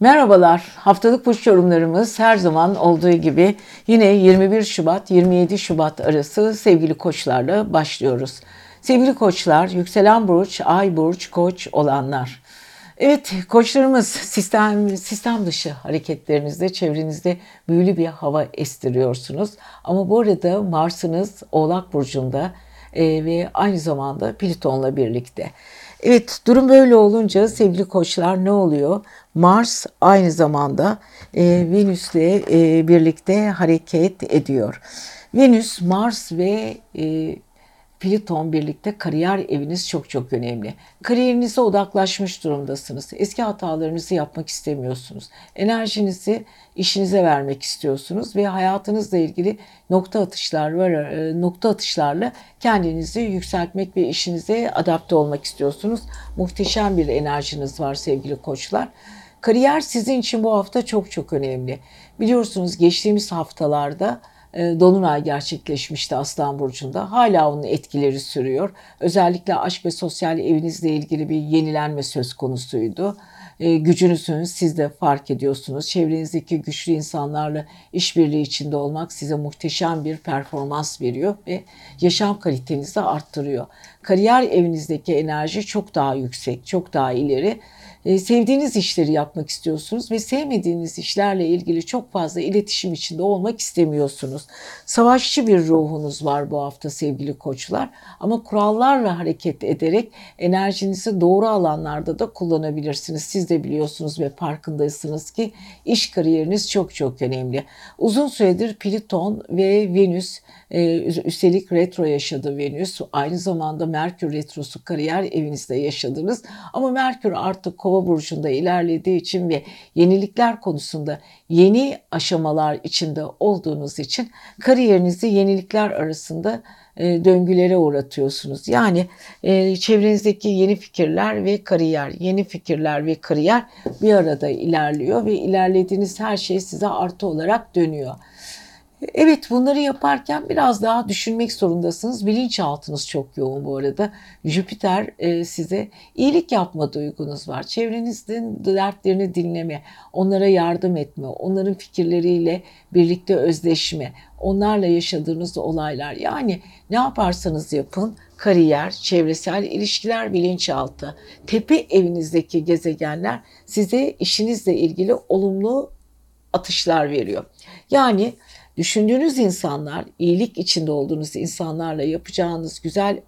Merhabalar. Haftalık burç yorumlarımız her zaman olduğu gibi yine 21 Şubat 27 Şubat arası sevgili koçlarla başlıyoruz. Sevgili koçlar, yükselen burç, ay burç, koç olanlar. Evet, koçlarımız sistem sistem dışı hareketlerinizde, çevrenizde büyülü bir hava estiriyorsunuz. Ama bu arada Mars'ınız Oğlak burcunda e, ve aynı zamanda Plüton'la birlikte. Evet durum böyle olunca sevgili koçlar ne oluyor? Mars aynı zamanda e, Venüs'le e, birlikte hareket ediyor. Venüs, Mars ve e, Plüton birlikte kariyer eviniz çok çok önemli. Kariyerinize odaklaşmış durumdasınız. Eski hatalarınızı yapmak istemiyorsunuz. Enerjinizi işinize vermek istiyorsunuz ve hayatınızla ilgili nokta atışlar var, e, nokta atışlarla kendinizi yükseltmek ve işinize adapte olmak istiyorsunuz. Muhteşem bir enerjiniz var sevgili koçlar. Kariyer sizin için bu hafta çok çok önemli. Biliyorsunuz geçtiğimiz haftalarda Dolunay gerçekleşmişti Aslan Burcu'nda. Hala onun etkileri sürüyor. Özellikle aşk ve sosyal evinizle ilgili bir yenilenme söz konusuydu. E, gücünüzü siz de fark ediyorsunuz. Çevrenizdeki güçlü insanlarla işbirliği içinde olmak size muhteşem bir performans veriyor ve yaşam kalitenizi arttırıyor. Kariyer evinizdeki enerji çok daha yüksek, çok daha ileri. E, sevdiğiniz işleri yapmak istiyorsunuz ve sevmediğiniz işlerle ilgili çok fazla iletişim içinde olmak istemiyorsunuz. Savaşçı bir ruhunuz var bu hafta sevgili koçlar ama kurallarla hareket ederek enerjinizi doğru alanlarda da kullanabilirsiniz. Siz de biliyorsunuz ve farkındasınız ki iş kariyeriniz çok çok önemli. Uzun süredir Plüton ve Venüs e, üstelik retro yaşadı Venüs. Aynı zamanda Merkür retrosu kariyer evinizde yaşadınız. Ama Merkür artık kova burcunda ilerlediği için ve yenilikler konusunda yeni aşamalar içinde olduğunuz için kariyerinizi yenilikler arasında e, döngülere uğratıyorsunuz. Yani e, çevrenizdeki yeni fikirler ve kariyer, yeni fikirler ve kariyer bir arada ilerliyor ve ilerlediğiniz her şey size artı olarak dönüyor. Evet bunları yaparken biraz daha düşünmek zorundasınız. Bilinçaltınız çok yoğun bu arada. Jüpiter e, size iyilik yapma duygunuz var. Çevrenizin dertlerini dinleme, onlara yardım etme, onların fikirleriyle birlikte özleşme, onlarla yaşadığınız olaylar. Yani ne yaparsanız yapın kariyer, çevresel ilişkiler, bilinçaltı, tepe evinizdeki gezegenler size işinizle ilgili olumlu atışlar veriyor. Yani Düşündüğünüz insanlar, iyilik içinde olduğunuz insanlarla yapacağınız güzel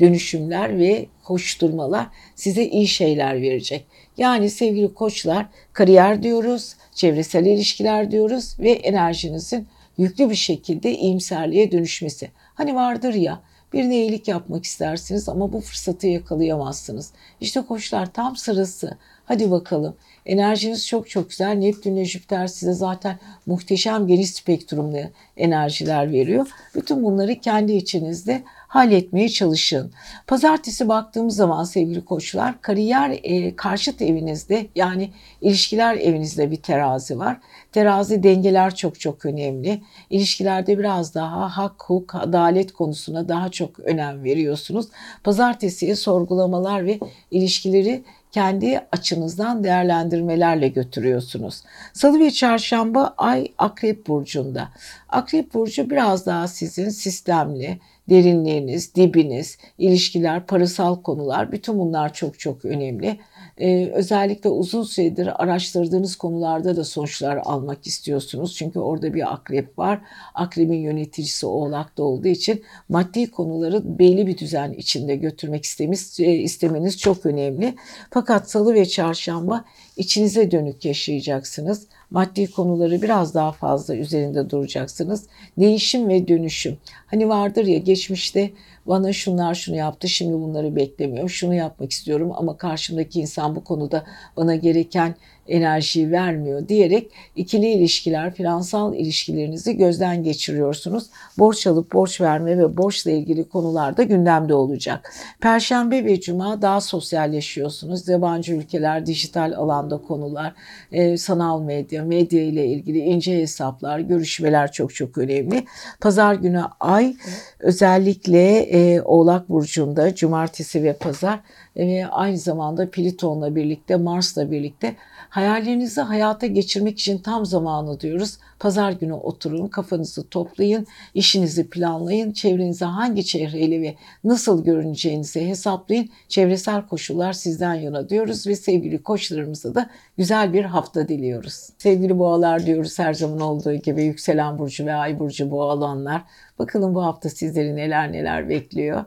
dönüşümler ve koşturmalar size iyi şeyler verecek. Yani sevgili koçlar, kariyer diyoruz, çevresel ilişkiler diyoruz ve enerjinizin yüklü bir şekilde iyimserliğe dönüşmesi. Hani vardır ya, Birine iyilik yapmak istersiniz ama bu fırsatı yakalayamazsınız. İşte koçlar tam sırası. Hadi bakalım. Enerjiniz çok çok güzel. Neptün ve Jüpiter size zaten muhteşem geniş spektrumlu enerjiler veriyor. Bütün bunları kendi içinizde halletmeye çalışın. Pazartesi baktığımız zaman sevgili koçlar kariyer e, karşıt evinizde yani ilişkiler evinizde bir terazi var. Terazi dengeler çok çok önemli. İlişkilerde biraz daha hak, hukuk, adalet konusuna daha çok önem veriyorsunuz. Pazartesiye sorgulamalar ve ilişkileri kendi açınızdan değerlendirmelerle götürüyorsunuz. Salı ve çarşamba ay Akrep burcunda. Akrep burcu biraz daha sizin sistemli, derinliğiniz, dibiniz, ilişkiler, parasal konular bütün bunlar çok çok önemli. Ee, özellikle uzun süredir araştırdığınız konularda da sonuçlar almak istiyorsunuz. Çünkü orada bir akrep var. Akrebin yöneticisi oğlakta olduğu için maddi konuları belli bir düzen içinde götürmek istemeniz, e, istemeniz çok önemli. Fakat salı ve çarşamba içinize dönük yaşayacaksınız. Maddi konuları biraz daha fazla üzerinde duracaksınız. Değişim ve dönüşüm. Hani vardır ya geçmişte bana şunlar şunu yaptı şimdi bunları beklemiyorum. Şunu yapmak istiyorum ama karşımdaki insan bu konuda bana gereken enerjiyi vermiyor diyerek ikili ilişkiler, finansal ilişkilerinizi gözden geçiriyorsunuz. Borç alıp borç verme ve borçla ilgili konular da gündemde olacak. Perşembe ve cuma daha sosyalleşiyorsunuz. Yabancı ülkeler, dijital alanda konular, e, sanal medya, medya ile ilgili ince hesaplar, görüşmeler çok çok önemli. Pazar günü ay özellikle e, Oğlak Burcu'nda cumartesi ve pazar e, ve aynı zamanda Plüton'la birlikte Mars'la birlikte hayallerinizi hayata geçirmek için tam zamanı diyoruz. Pazar günü oturun, kafanızı toplayın, işinizi planlayın, çevrenize hangi çevreyle ve nasıl görüneceğinizi hesaplayın. Çevresel koşullar sizden yana diyoruz ve sevgili koçlarımıza da güzel bir hafta diliyoruz. Sevgili boğalar diyoruz her zaman olduğu gibi yükselen burcu ve ay burcu boğalanlar. Bakalım bu hafta sizleri neler neler bekliyor.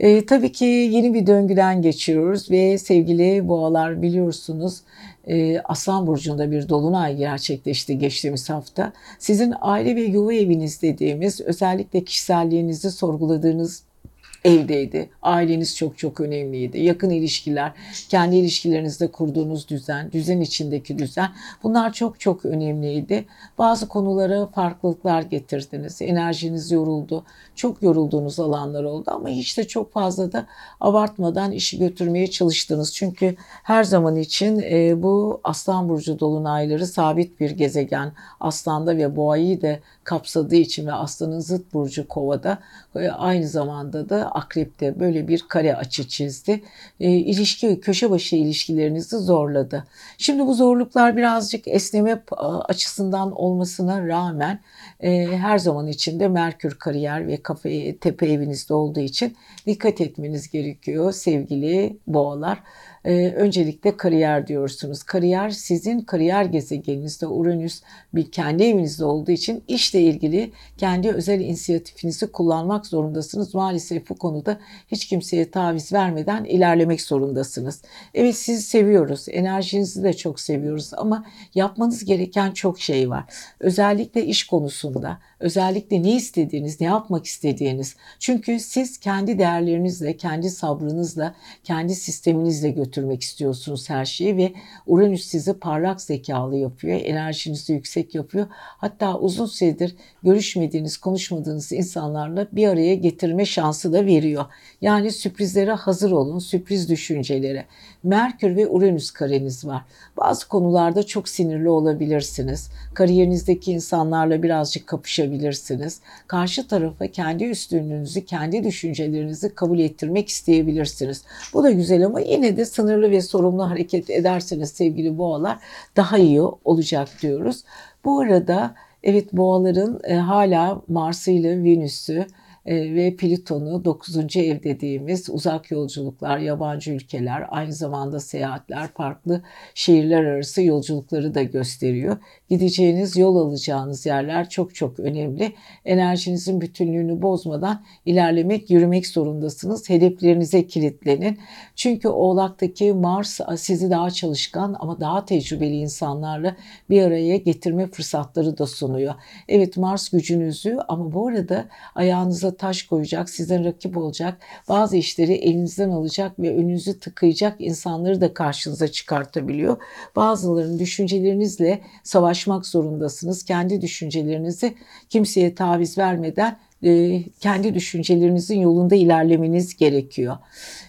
E, tabii ki yeni bir döngüden geçiyoruz ve sevgili boğalar biliyorsunuz e, Aslan Burcu'nda bir dolunay gerçekleşti geçtiğimiz hafta. Sizin aile ve yuva eviniz dediğimiz özellikle kişiselliğinizi sorguladığınız evdeydi. Aileniz çok çok önemliydi. Yakın ilişkiler, kendi ilişkilerinizde kurduğunuz düzen, düzen içindeki düzen bunlar çok çok önemliydi. Bazı konulara farklılıklar getirdiniz. Enerjiniz yoruldu. Çok yorulduğunuz alanlar oldu ama hiç de çok fazla da abartmadan işi götürmeye çalıştınız. Çünkü her zaman için e, bu Aslan Burcu dolunayları sabit bir gezegen. Aslan'da ve Boğa'yı da kapsadığı için ve Aslan'ın zıt burcu Kova'da e, aynı zamanda da Akrep'te böyle bir kare açı çizdi. E, ilişki, köşe başı ilişkilerinizi zorladı. Şimdi bu zorluklar birazcık esneme açısından olmasına rağmen e, her zaman içinde Merkür kariyer ve kafe, tepe evinizde olduğu için dikkat etmeniz gerekiyor sevgili boğalar e, öncelikle kariyer diyorsunuz. Kariyer sizin kariyer gezegeninizde Uranüs bir kendi evinizde olduğu için işle ilgili kendi özel inisiyatifinizi kullanmak zorundasınız. Maalesef bu konuda hiç kimseye taviz vermeden ilerlemek zorundasınız. Evet sizi seviyoruz. Enerjinizi de çok seviyoruz ama yapmanız gereken çok şey var. Özellikle iş konusunda, özellikle ne istediğiniz, ne yapmak istediğiniz. Çünkü siz kendi değerlerinizle, kendi sabrınızla, kendi sisteminizle götürüyorsunuz götürmek istiyorsunuz her şeyi ve Uranüs sizi parlak zekalı yapıyor, enerjinizi yüksek yapıyor. Hatta uzun süredir görüşmediğiniz, konuşmadığınız insanlarla bir araya getirme şansı da veriyor. Yani sürprizlere hazır olun, sürpriz düşüncelere. Merkür ve Uranüs kareniz var. Bazı konularda çok sinirli olabilirsiniz. Kariyerinizdeki insanlarla birazcık kapışabilirsiniz. Karşı tarafa kendi üstünlüğünüzü, kendi düşüncelerinizi kabul ettirmek isteyebilirsiniz. Bu da güzel ama yine de sınırlı ve sorumlu hareket ederseniz sevgili boğalar daha iyi olacak diyoruz. Bu arada evet boğaların e, hala Mars'ı ile Venüs'ü ve Plüton'u 9. ev dediğimiz uzak yolculuklar, yabancı ülkeler, aynı zamanda seyahatler, farklı şehirler arası yolculukları da gösteriyor. Gideceğiniz, yol alacağınız yerler çok çok önemli. Enerjinizin bütünlüğünü bozmadan ilerlemek, yürümek zorundasınız. Hedeflerinize kilitlenin. Çünkü Oğlak'taki Mars sizi daha çalışkan ama daha tecrübeli insanlarla bir araya getirme fırsatları da sunuyor. Evet Mars gücünüzü ama bu arada ayağınıza taş koyacak, sizden rakip olacak, bazı işleri elinizden alacak ve önünüzü tıkayacak insanları da karşınıza çıkartabiliyor. Bazılarının düşüncelerinizle savaşmak zorundasınız. Kendi düşüncelerinizi kimseye taviz vermeden e, kendi düşüncelerinizin yolunda ilerlemeniz gerekiyor.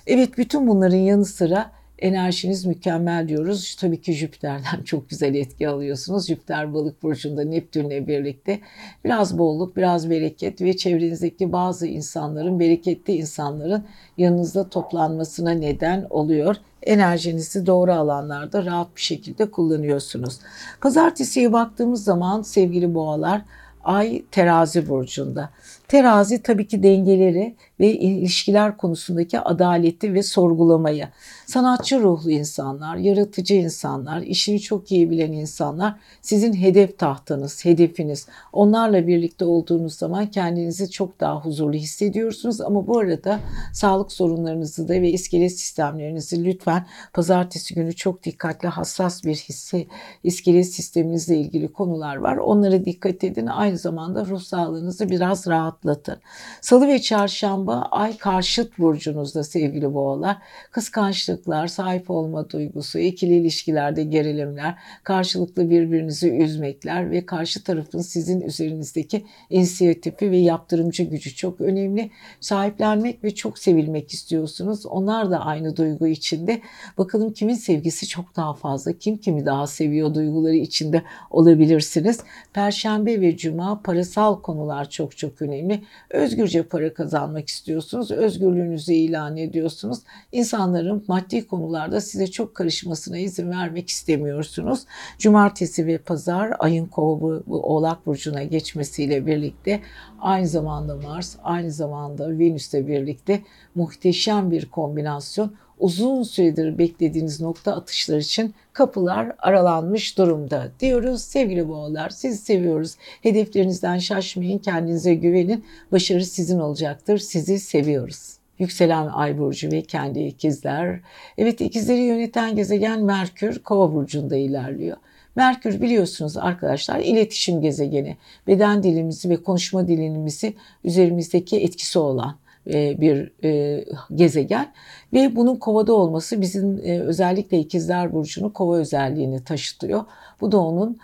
Evet bütün bunların yanı sıra enerjiniz mükemmel diyoruz. Tabii ki Jüpiter'den çok güzel etki alıyorsunuz. Jüpiter balık burcunda Neptün'le birlikte biraz bolluk, biraz bereket ve çevrenizdeki bazı insanların, bereketli insanların yanınızda toplanmasına neden oluyor. Enerjinizi doğru alanlarda rahat bir şekilde kullanıyorsunuz. Pazartesiye baktığımız zaman sevgili boğalar, Ay terazi burcunda. Terazi tabii ki dengeleri ve ilişkiler konusundaki adaleti ve sorgulamayı. Sanatçı ruhlu insanlar, yaratıcı insanlar, işini çok iyi bilen insanlar sizin hedef tahtanız, hedefiniz. Onlarla birlikte olduğunuz zaman kendinizi çok daha huzurlu hissediyorsunuz ama bu arada sağlık sorunlarınızı da ve iskelet sistemlerinizi lütfen pazartesi günü çok dikkatli, hassas bir hisse, iskelet sisteminizle ilgili konular var. Onlara dikkat edin. Aynı zamanda ruh sağlığınızı biraz rahatlatın. Salı ve çarşamba ay karşıt burcunuzda sevgili boğalar. Kıskançlıklar, sahip olma duygusu, ikili ilişkilerde gerilimler, karşılıklı birbirinizi üzmekler ve karşı tarafın sizin üzerinizdeki inisiyatifi ve yaptırımcı gücü çok önemli. Sahiplenmek ve çok sevilmek istiyorsunuz. Onlar da aynı duygu içinde. Bakalım kimin sevgisi çok daha fazla, kim kimi daha seviyor duyguları içinde olabilirsiniz. Perşembe ve cuma parasal konular çok çok önemli önemli. Özgürce para kazanmak istiyorsunuz. Özgürlüğünüzü ilan ediyorsunuz. İnsanların maddi konularda size çok karışmasına izin vermek istemiyorsunuz. Cumartesi ve pazar ayın kova Oğlak Burcu'na geçmesiyle birlikte aynı zamanda Mars, aynı zamanda Venüs'le birlikte muhteşem bir kombinasyon uzun süredir beklediğiniz nokta atışlar için kapılar aralanmış durumda diyoruz. Sevgili boğalar sizi seviyoruz. Hedeflerinizden şaşmayın, kendinize güvenin. Başarı sizin olacaktır. Sizi seviyoruz. Yükselen Ay burcu ve kendi ikizler. Evet ikizleri yöneten gezegen Merkür Kova burcunda ilerliyor. Merkür biliyorsunuz arkadaşlar iletişim gezegeni. Beden dilimizi ve konuşma dilimizi üzerimizdeki etkisi olan e, bir e, gezegen ve bunun kovada olması bizim e, özellikle ikizler burcunu kova özelliğini taşıtıyor. Bu da onun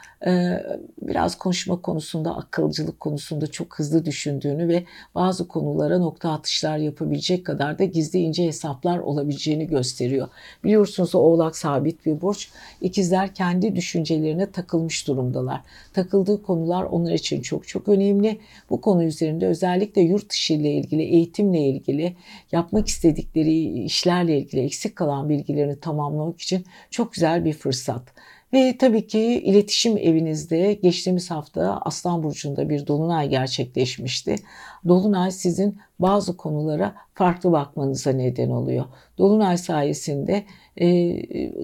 biraz konuşma konusunda, akılcılık konusunda çok hızlı düşündüğünü ve bazı konulara nokta atışlar yapabilecek kadar da gizli ince hesaplar olabileceğini gösteriyor. Biliyorsunuz oğlak sabit bir burç. İkizler kendi düşüncelerine takılmış durumdalar. Takıldığı konular onlar için çok çok önemli. Bu konu üzerinde özellikle yurt dışı ile ilgili, eğitimle ilgili, yapmak istedikleri işlerle ilgili eksik kalan bilgilerini tamamlamak için çok güzel bir fırsat. Ve tabii ki iletişim evinizde geçtiğimiz hafta Aslan Burcu'nda bir dolunay gerçekleşmişti. Dolunay sizin bazı konulara farklı bakmanıza neden oluyor. Dolunay sayesinde e,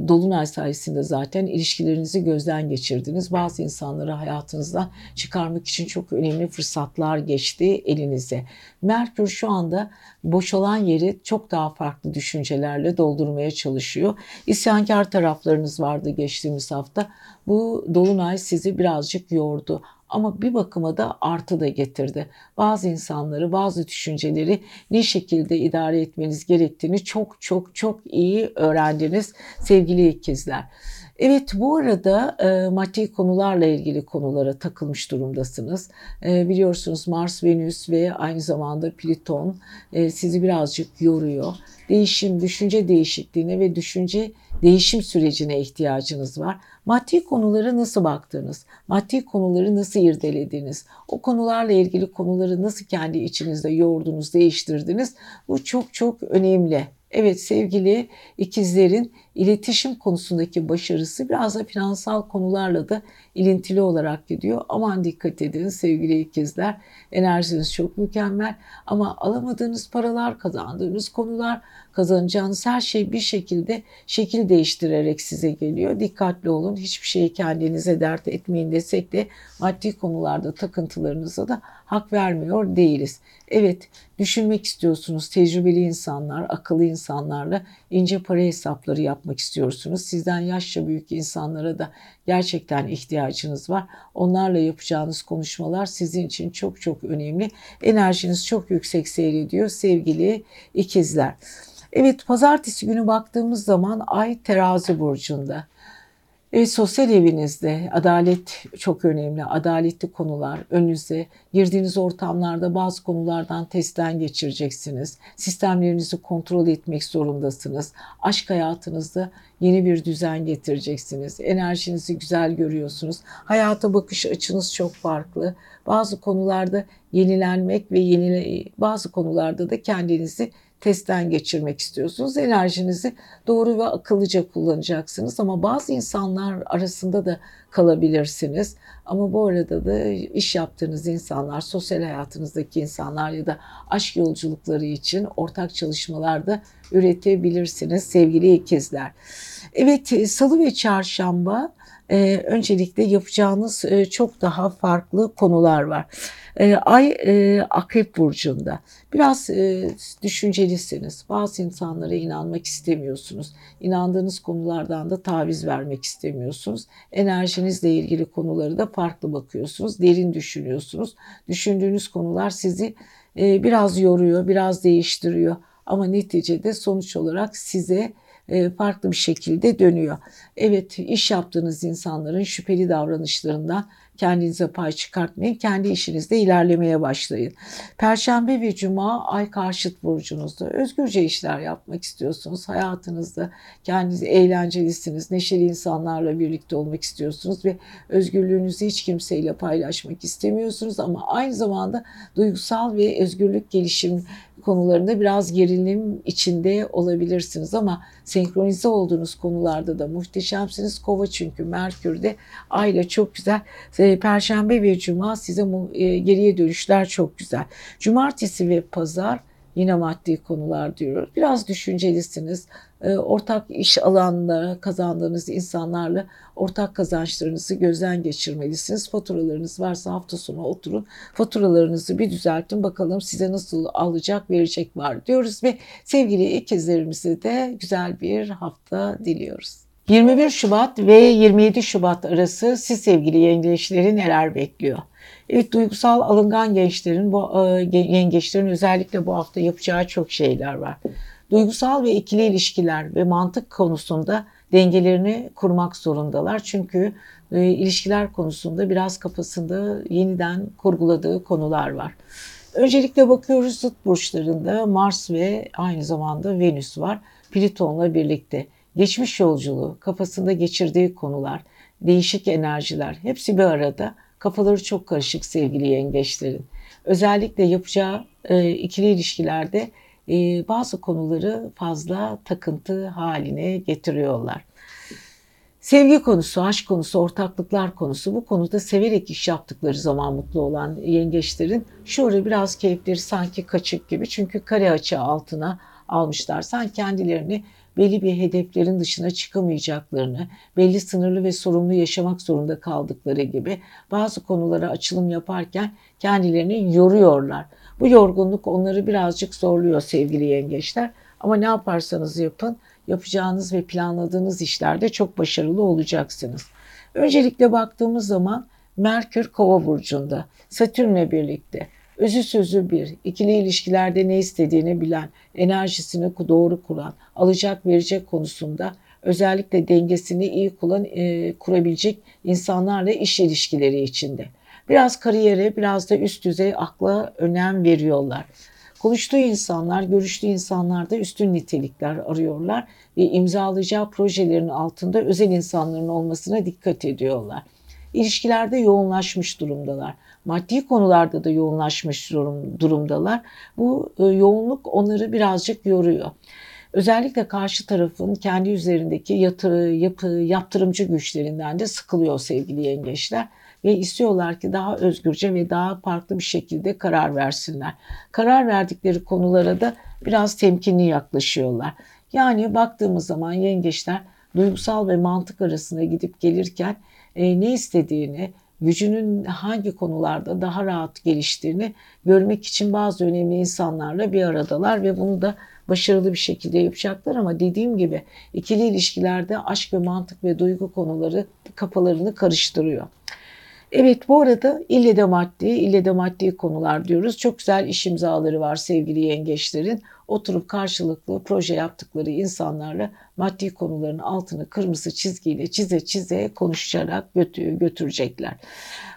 Dolunay sayesinde zaten ilişkilerinizi gözden geçirdiniz. Bazı insanları hayatınızdan çıkarmak için çok önemli fırsatlar geçti elinize. Merkür şu anda boşalan yeri çok daha farklı düşüncelerle doldurmaya çalışıyor. İsyankar taraflarınız vardı geçtiğimiz hafta. Bu dolunay sizi birazcık yordu ama bir bakıma da artı da getirdi. Bazı insanları, bazı düşünceleri ne şekilde idare etmeniz gerektiğini çok çok çok iyi öğrendiniz sevgili ikizler. Evet bu arada e, maddi konularla ilgili konulara takılmış durumdasınız. E, biliyorsunuz Mars, Venüs ve aynı zamanda Plüton e, sizi birazcık yoruyor. Değişim, düşünce değişikliğine ve düşünce değişim sürecine ihtiyacınız var. Maddi konulara nasıl baktınız? Maddi konuları nasıl irdelediniz? O konularla ilgili konuları nasıl kendi içinizde yoğurdunuz, değiştirdiniz? Bu çok çok önemli. Evet sevgili ikizlerin iletişim konusundaki başarısı biraz da finansal konularla da ilintili olarak gidiyor. Aman dikkat edin sevgili ikizler. Enerjiniz çok mükemmel ama alamadığınız paralar, kazandığınız konular, kazanacağınız her şey bir şekilde şekil değiştirerek size geliyor. Dikkatli olun. Hiçbir şeyi kendinize dert etmeyin desek de maddi konularda takıntılarınıza da hak vermiyor değiliz. Evet, düşünmek istiyorsunuz. Tecrübeli insanlar, akıllı insanlarla ince para hesapları yapmak istiyorsunuz. Sizden yaşça büyük insanlara da gerçekten ihtiyacınız var. Onlarla yapacağınız konuşmalar sizin için çok çok önemli. Enerjiniz çok yüksek seyrediyor sevgili ikizler. Evet pazartesi günü baktığımız zaman ay terazi burcunda. Evet, sosyal evinizde adalet çok önemli. Adaletli konular önünüze girdiğiniz ortamlarda bazı konulardan testten geçireceksiniz. Sistemlerinizi kontrol etmek zorundasınız. Aşk hayatınızda yeni bir düzen getireceksiniz. Enerjinizi güzel görüyorsunuz. Hayata bakış açınız çok farklı. Bazı konularda yenilenmek ve yenile bazı konularda da kendinizi testten geçirmek istiyorsunuz. Enerjinizi doğru ve akıllıca kullanacaksınız ama bazı insanlar arasında da kalabilirsiniz. Ama bu arada da iş yaptığınız insanlar, sosyal hayatınızdaki insanlar ya da aşk yolculukları için ortak çalışmalarda üretebilirsiniz sevgili ikizler. Evet salı ve çarşamba e, öncelikle yapacağınız e, çok daha farklı konular var. E, ay e, Akrep Burcu'nda. Biraz e, düşüncelisiniz. Bazı insanlara inanmak istemiyorsunuz. İnandığınız konulardan da taviz vermek istemiyorsunuz. Enerjinizle ilgili konuları da farklı bakıyorsunuz. Derin düşünüyorsunuz. Düşündüğünüz konular sizi e, biraz yoruyor, biraz değiştiriyor. Ama neticede sonuç olarak size farklı bir şekilde dönüyor. Evet iş yaptığınız insanların şüpheli davranışlarından kendinize pay çıkartmayın. Kendi işinizde ilerlemeye başlayın. Perşembe ve cuma ay karşıt burcunuzda. Özgürce işler yapmak istiyorsunuz. Hayatınızda kendiniz eğlencelisiniz. Neşeli insanlarla birlikte olmak istiyorsunuz ve özgürlüğünüzü hiç kimseyle paylaşmak istemiyorsunuz ama aynı zamanda duygusal ve özgürlük gelişim konularında biraz gerilim içinde olabilirsiniz ama senkronize olduğunuz konularda da muhteşemsiniz. Kova çünkü Merkür'de ayla çok güzel. Ee, Perşembe ve Cuma size e, geriye dönüşler çok güzel. Cumartesi ve Pazar yine maddi konular diyoruz. Biraz düşüncelisiniz. Ee, ortak iş alanında kazandığınız insanlarla ortak kazançlarınızı gözden geçirmelisiniz. Faturalarınız varsa hafta sonu oturun. Faturalarınızı bir düzeltin bakalım size nasıl alacak verecek var diyoruz ve sevgili ikizlerimize de güzel bir hafta diliyoruz. 21 Şubat ve 27 Şubat arası siz sevgili yengeçleri neler bekliyor? Evet duygusal alıngan gençlerin bu e, yengeçlerin özellikle bu hafta yapacağı çok şeyler var. Duygusal ve ikili ilişkiler ve mantık konusunda dengelerini kurmak zorundalar. Çünkü e, ilişkiler konusunda biraz kafasında yeniden kurguladığı konular var. Öncelikle bakıyoruz zıt burçlarında Mars ve aynı zamanda Venüs var. Plüton'la birlikte. Geçmiş yolculuğu, kafasında geçirdiği konular, değişik enerjiler hepsi bir arada. Kafaları çok karışık sevgili yengeçlerin. Özellikle yapacağı e, ikili ilişkilerde e, bazı konuları fazla takıntı haline getiriyorlar. Sevgi konusu, aşk konusu, ortaklıklar konusu bu konuda severek iş yaptıkları zaman mutlu olan yengeçlerin ara biraz keyifleri sanki kaçık gibi. Çünkü kare açı altına almışlar. Sanki kendilerini belli bir hedeflerin dışına çıkamayacaklarını, belli sınırlı ve sorumlu yaşamak zorunda kaldıkları gibi bazı konulara açılım yaparken kendilerini yoruyorlar. Bu yorgunluk onları birazcık zorluyor sevgili yengeçler. Ama ne yaparsanız yapın, yapacağınız ve planladığınız işlerde çok başarılı olacaksınız. Öncelikle baktığımız zaman Merkür Kova burcunda, Satürn'le birlikte özü sözü bir, ikili ilişkilerde ne istediğini bilen, enerjisini doğru kuran, alacak verecek konusunda özellikle dengesini iyi kuran, e, kurabilecek insanlarla iş ilişkileri içinde. Biraz kariyere, biraz da üst düzey akla önem veriyorlar. Konuştuğu insanlar, görüştüğü insanlar da üstün nitelikler arıyorlar ve imzalayacağı projelerin altında özel insanların olmasına dikkat ediyorlar. İlişkilerde yoğunlaşmış durumdalar. Maddi konularda da yoğunlaşmış durum, durumdalar. Bu e, yoğunluk onları birazcık yoruyor. Özellikle karşı tarafın kendi üzerindeki yatı, yapı, yaptırımcı güçlerinden de sıkılıyor sevgili yengeçler ve istiyorlar ki daha özgürce ve daha farklı bir şekilde karar versinler. Karar verdikleri konulara da biraz temkinli yaklaşıyorlar. Yani baktığımız zaman yengeçler duygusal ve mantık arasında gidip gelirken e, ne istediğini, gücünün hangi konularda daha rahat geliştiğini görmek için bazı önemli insanlarla bir aradalar ve bunu da başarılı bir şekilde yapacaklar ama dediğim gibi ikili ilişkilerde aşk ve mantık ve duygu konuları kafalarını karıştırıyor. Evet bu arada ille de maddi, ille de maddi konular diyoruz. Çok güzel iş imzaları var sevgili yengeçlerin. Oturup karşılıklı proje yaptıkları insanlarla maddi konuların altını kırmızı çizgiyle çize çize konuşarak götürecekler.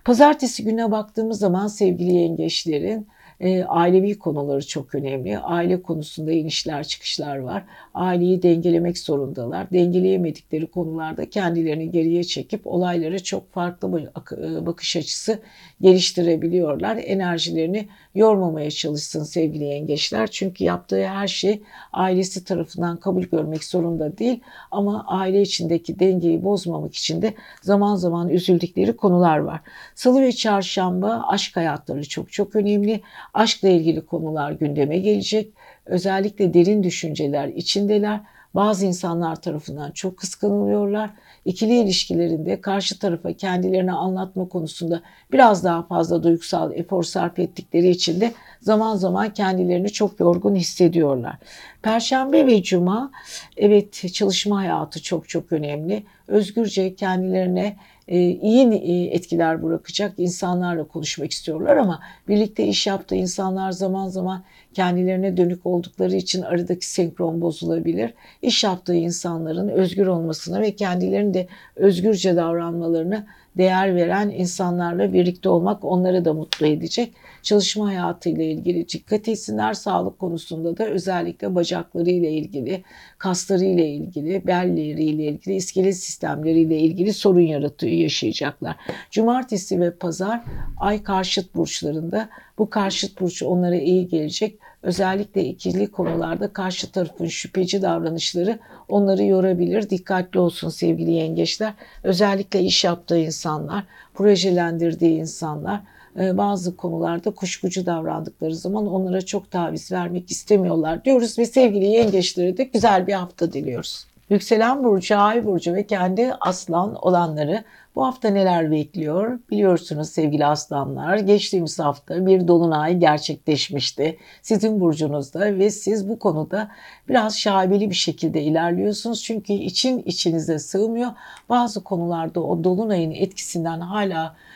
Pazartesi güne baktığımız zaman sevgili yengeçlerin e, ailevi konuları çok önemli. Aile konusunda inişler çıkışlar var. Aileyi dengelemek zorundalar. Dengeleyemedikleri konularda kendilerini geriye çekip olaylara çok farklı e, bakış açısı geliştirebiliyorlar. Enerjilerini yormamaya çalışsın sevgili yengeçler. Çünkü yaptığı her şey ailesi tarafından kabul görmek zorunda değil. Ama aile içindeki dengeyi bozmamak için de zaman zaman üzüldükleri konular var. Salı ve çarşamba aşk hayatları çok çok önemli. Aşkla ilgili konular gündeme gelecek. Özellikle derin düşünceler içindeler. Bazı insanlar tarafından çok kıskanılıyorlar. İkili ilişkilerinde karşı tarafa kendilerini anlatma konusunda biraz daha fazla duygusal efor sarf ettikleri için de zaman zaman kendilerini çok yorgun hissediyorlar. Perşembe ve cuma evet çalışma hayatı çok çok önemli. Özgürce kendilerine iyi e, etkiler bırakacak insanlarla konuşmak istiyorlar ama birlikte iş yaptığı insanlar zaman zaman kendilerine dönük oldukları için aradaki senkron bozulabilir. İş yaptığı insanların özgür olmasına ve kendilerini de özgürce davranmalarına değer veren insanlarla birlikte olmak onları da mutlu edecek. Çalışma hayatıyla ilgili dikkat etsinler. Sağlık konusunda da özellikle bacaklarıyla ilgili, kaslarıyla ilgili, belleriyle ilgili, iskelet sistemleriyle ilgili sorun yaratıyor, yaşayacaklar. Cumartesi ve pazar ay karşıt burçlarında bu karşıt burç onlara iyi gelecek. Özellikle ikili konularda karşı tarafın şüpheci davranışları onları yorabilir. Dikkatli olsun sevgili yengeçler. Özellikle iş yaptığı insanlar, projelendirdiği insanlar bazı konularda kuşkucu davrandıkları zaman onlara çok taviz vermek istemiyorlar diyoruz ve sevgili yengeçlere de güzel bir hafta diliyoruz. Yükselen burcu, ay burcu ve kendi aslan olanları bu hafta neler bekliyor? Biliyorsunuz sevgili aslanlar geçtiğimiz hafta bir dolunay gerçekleşmişti sizin burcunuzda ve siz bu konuda biraz şaibeli bir şekilde ilerliyorsunuz. Çünkü için içinize sığmıyor. Bazı konularda o dolunayın etkisinden hala e,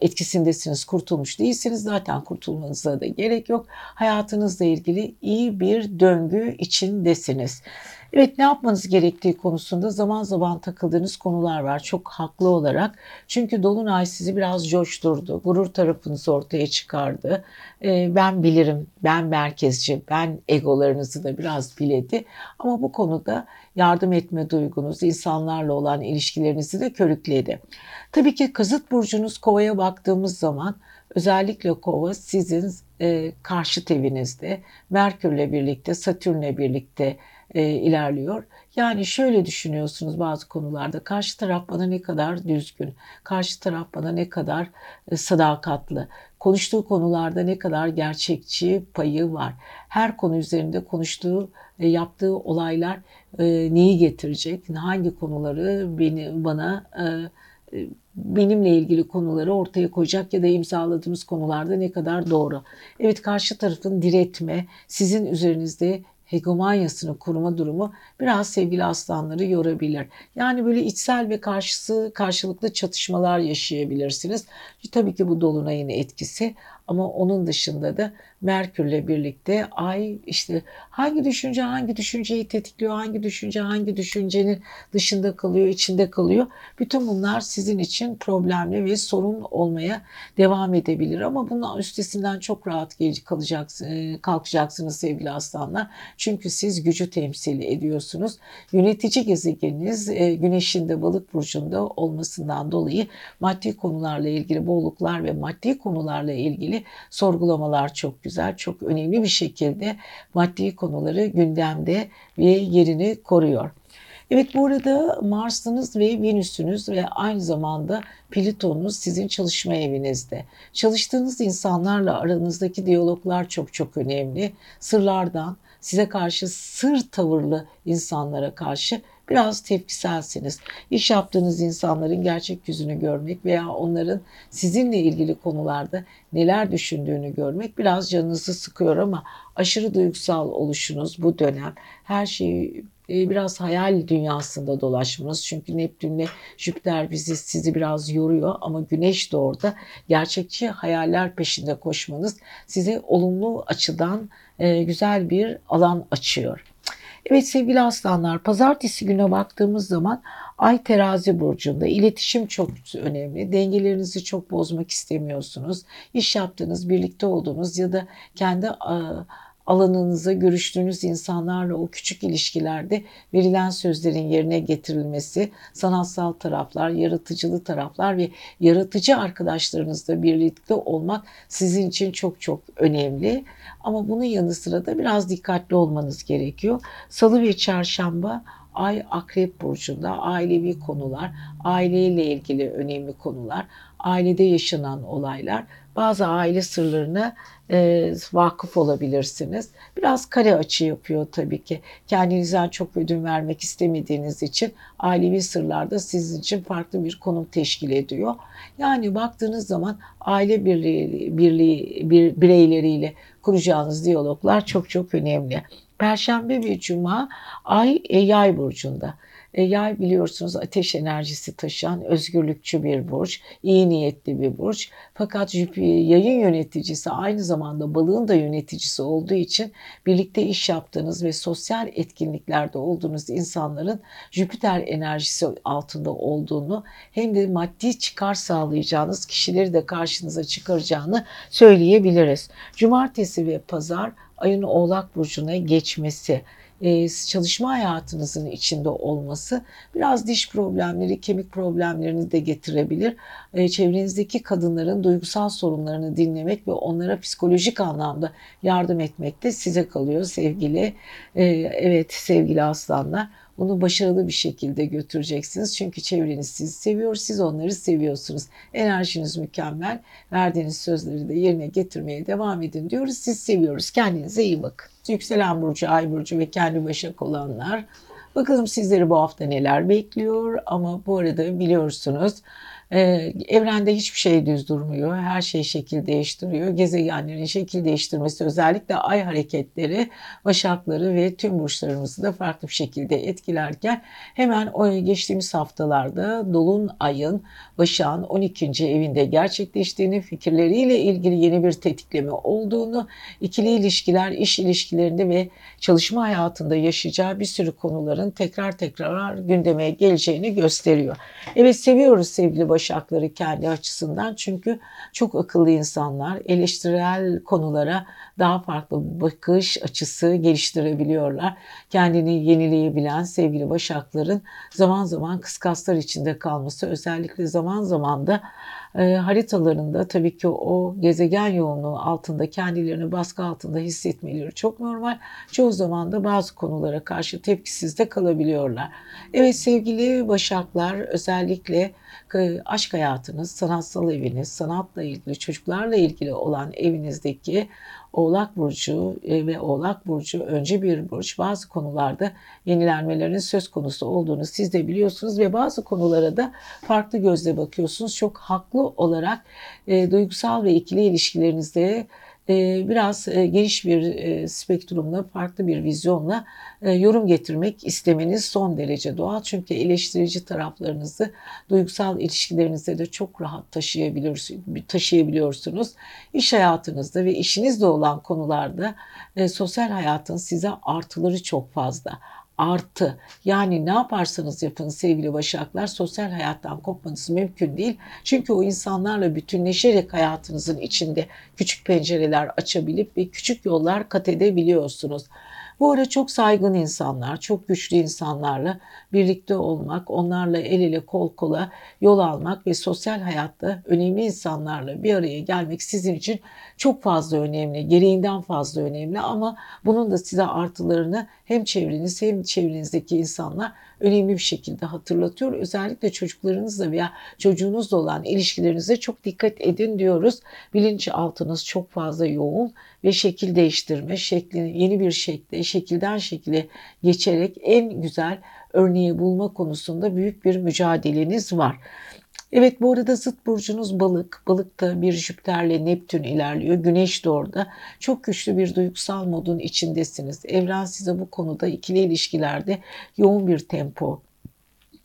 etkisindesiniz, kurtulmuş değilsiniz. Zaten kurtulmanıza da gerek yok. Hayatınızla ilgili iyi bir döngü içindesiniz. Evet ne yapmanız gerektiği konusunda zaman zaman takıldığınız konular var çok haklı olarak. Çünkü Dolunay sizi biraz coşturdu, gurur tarafınızı ortaya çıkardı. Ee, ben bilirim, ben merkezci, ben egolarınızı da biraz biledi. Ama bu konuda yardım etme duygunuz, insanlarla olan ilişkilerinizi de körükledi. Tabii ki kızıt burcunuz kovaya baktığımız zaman özellikle kova sizin e, karşıt evinizde Merkürle birlikte, Satürn'le birlikte e, ilerliyor. Yani şöyle düşünüyorsunuz bazı konularda karşı taraf bana ne kadar düzgün, karşı taraf bana ne kadar e, sadakatli, konuştuğu konularda ne kadar gerçekçi payı var. Her konu üzerinde konuştuğu, e, yaptığı olaylar e, neyi getirecek, hangi konuları beni bana e, e benimle ilgili konuları ortaya koyacak ya da imzaladığımız konularda ne kadar doğru. Evet karşı tarafın diretme, sizin üzerinizde hegemonyasını kurma durumu biraz sevgili aslanları yorabilir. Yani böyle içsel ve karşısı karşılıklı çatışmalar yaşayabilirsiniz. Tabii ki bu dolunayın etkisi ama onun dışında da Merkürle birlikte ay işte hangi düşünce hangi düşünceyi tetikliyor, hangi düşünce hangi düşüncenin dışında kalıyor, içinde kalıyor. Bütün bunlar sizin için problemli ve sorun olmaya devam edebilir. Ama bunun üstesinden çok rahat kalacaksınız, e, kalkacaksınız sevgili aslanlar. Çünkü siz gücü temsil ediyorsunuz. Yönetici gezegeniniz e, Güneş'in de balık burcunda olmasından dolayı maddi konularla ilgili bolluklar ve maddi konularla ilgili sorgulamalar çok güzel, çok önemli bir şekilde maddi konuları gündemde ve yerini koruyor. Evet bu arada Mars'ınız ve Venüs'ünüz ve aynı zamanda Plüton'unuz sizin çalışma evinizde. Çalıştığınız insanlarla aranızdaki diyaloglar çok çok önemli. Sırlardan, size karşı sır tavırlı insanlara karşı biraz tepkiselsiniz. İş yaptığınız insanların gerçek yüzünü görmek veya onların sizinle ilgili konularda neler düşündüğünü görmek biraz canınızı sıkıyor ama aşırı duygusal oluşunuz bu dönem her şeyi e, biraz hayal dünyasında dolaşmanız. Çünkü Neptünle Jüpiter bizi sizi biraz yoruyor ama Güneş de orada gerçekçi hayaller peşinde koşmanız size olumlu açıdan e, güzel bir alan açıyor. Evet sevgili aslanlar pazartesi güne baktığımız zaman Ay terazi burcunda iletişim çok önemli. Dengelerinizi çok bozmak istemiyorsunuz. İş yaptığınız, birlikte olduğunuz ya da kendi alanınıza görüştüğünüz insanlarla o küçük ilişkilerde verilen sözlerin yerine getirilmesi, sanatsal taraflar, yaratıcılı taraflar ve yaratıcı arkadaşlarınızla birlikte olmak sizin için çok çok önemli. Ama bunun yanı sıra da biraz dikkatli olmanız gerekiyor. Salı ve çarşamba Ay Akrep Burcu'nda ailevi konular, aileyle ilgili önemli konular, ailede yaşanan olaylar, bazı aile sırlarına e, vakıf olabilirsiniz. Biraz kare açı yapıyor tabii ki. Kendinizden çok ödün vermek istemediğiniz için ailevi sırlarda sizin için farklı bir konum teşkil ediyor. Yani baktığınız zaman aile birliği, birliği bir, bireyleriyle kuracağınız diyaloglar çok çok önemli. Perşembe ve Cuma Ay e, Yay burcunda. E, yay biliyorsunuz ateş enerjisi taşıyan özgürlükçü bir burç, iyi niyetli bir burç. Fakat yayın yöneticisi aynı zamanda balığın da yöneticisi olduğu için birlikte iş yaptığınız ve sosyal etkinliklerde olduğunuz insanların Jüpiter enerjisi altında olduğunu hem de maddi çıkar sağlayacağınız kişileri de karşınıza çıkaracağını söyleyebiliriz. Cumartesi ve pazar ayın oğlak burcuna geçmesi e, çalışma hayatınızın içinde olması biraz diş problemleri, kemik problemlerini de getirebilir. E, çevrenizdeki kadınların duygusal sorunlarını dinlemek ve onlara psikolojik anlamda yardım etmek de size kalıyor sevgili. E, evet sevgili aslanlar. Bunu başarılı bir şekilde götüreceksiniz. Çünkü çevreniz sizi seviyor, siz onları seviyorsunuz. Enerjiniz mükemmel. Verdiğiniz sözleri de yerine getirmeye devam edin diyoruz. Siz seviyoruz. Kendinize iyi bakın. Yükselen burcu, ay burcu ve kendi başak olanlar. Bakalım sizleri bu hafta neler bekliyor ama bu arada biliyorsunuz ee, evrende hiçbir şey düz durmuyor. Her şey şekil değiştiriyor. Gezegenlerin şekil değiştirmesi özellikle ay hareketleri başakları ve tüm burçlarımızı da farklı bir şekilde etkilerken hemen o geçtiğimiz haftalarda Dolun ayın Başak'ın 12. evinde gerçekleştiğini, fikirleriyle ilgili yeni bir tetikleme olduğunu, ikili ilişkiler, iş ilişkilerinde ve çalışma hayatında yaşayacağı bir sürü konuların tekrar tekrar gündeme geleceğini gösteriyor. Evet seviyoruz sevgili başakları kendi açısından çünkü çok akıllı insanlar eleştirel konulara daha farklı bakış açısı geliştirebiliyorlar. Kendini yenileyebilen sevgili başakların zaman zaman kıskaslar içinde kalması özellikle zaman zaman da e, haritalarında tabii ki o gezegen yoğunluğu altında kendilerini baskı altında hissetmeleri çok normal. Çoğu zaman da bazı konulara karşı tepkisiz de kalabiliyorlar. Evet sevgili başaklar özellikle e, aşk hayatınız, sanatsal eviniz, sanatla ilgili, çocuklarla ilgili olan evinizdeki Oğlak Burcu e, ve Oğlak Burcu önce bir burç bazı konularda yenilenmelerin söz konusu olduğunu siz de biliyorsunuz ve bazı konulara da farklı gözle bakıyorsunuz. Çok haklı olarak e, duygusal ve ikili ilişkilerinizde biraz e, geniş bir e, spektrumla, farklı bir vizyonla yorum getirmek istemeniz son derece doğal. Çünkü eleştirici taraflarınızı duygusal ilişkilerinizde de çok rahat taşıyabiliyorsunuz. İş hayatınızda ve işinizde olan konularda sosyal hayatın size artıları çok fazla artı. Yani ne yaparsanız yapın sevgili başaklar sosyal hayattan kopmanız mümkün değil. Çünkü o insanlarla bütünleşerek hayatınızın içinde küçük pencereler açabilip ve küçük yollar kat edebiliyorsunuz. Bu ara çok saygın insanlar, çok güçlü insanlarla birlikte olmak, onlarla el ele kol kola yol almak ve sosyal hayatta önemli insanlarla bir araya gelmek sizin için çok fazla önemli, gereğinden fazla önemli ama bunun da size artılarını hem çevreniz hem çevrenizdeki insanlar önemli bir şekilde hatırlatıyor. Özellikle çocuklarınızla veya çocuğunuzla olan ilişkilerinize çok dikkat edin diyoruz. Bilinçaltınız çok fazla yoğun ve şekil değiştirme, şeklini yeni bir şekilde, şekilden şekile geçerek en güzel örneği bulma konusunda büyük bir mücadeleniz var. Evet bu arada zıt burcunuz balık. Balıkta bir Jüpiter'le Neptün ilerliyor. Güneş de orada. Çok güçlü bir duygusal modun içindesiniz. Evren size bu konuda ikili ilişkilerde yoğun bir tempo,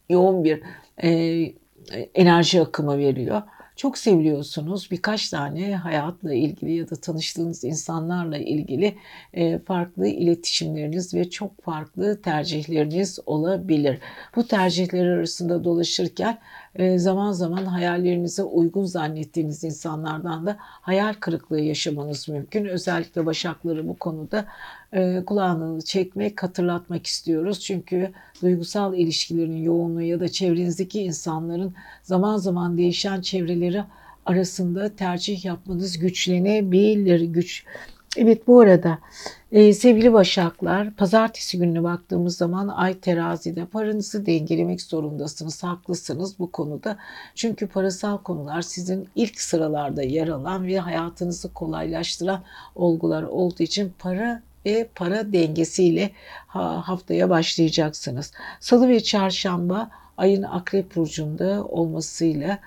yoğun bir e, enerji akımı veriyor. Çok seviliyorsunuz. Birkaç tane hayatla ilgili ya da tanıştığınız insanlarla ilgili e, farklı iletişimleriniz ve çok farklı tercihleriniz olabilir. Bu tercihler arasında dolaşırken zaman zaman hayallerinize uygun zannettiğiniz insanlardan da hayal kırıklığı yaşamanız mümkün. Özellikle başakları bu konuda e, kulağını çekmek, hatırlatmak istiyoruz. Çünkü duygusal ilişkilerin yoğunluğu ya da çevrenizdeki insanların zaman zaman değişen çevreleri arasında tercih yapmanız güçlenebilir. Güç Evet bu arada e, sevgili başaklar pazartesi gününe baktığımız zaman ay terazide paranızı dengelemek zorundasınız. Haklısınız bu konuda. Çünkü parasal konular sizin ilk sıralarda yer alan ve hayatınızı kolaylaştıran olgular olduğu için para ve para dengesiyle haftaya başlayacaksınız. Salı ve çarşamba ayın akrep burcunda olmasıyla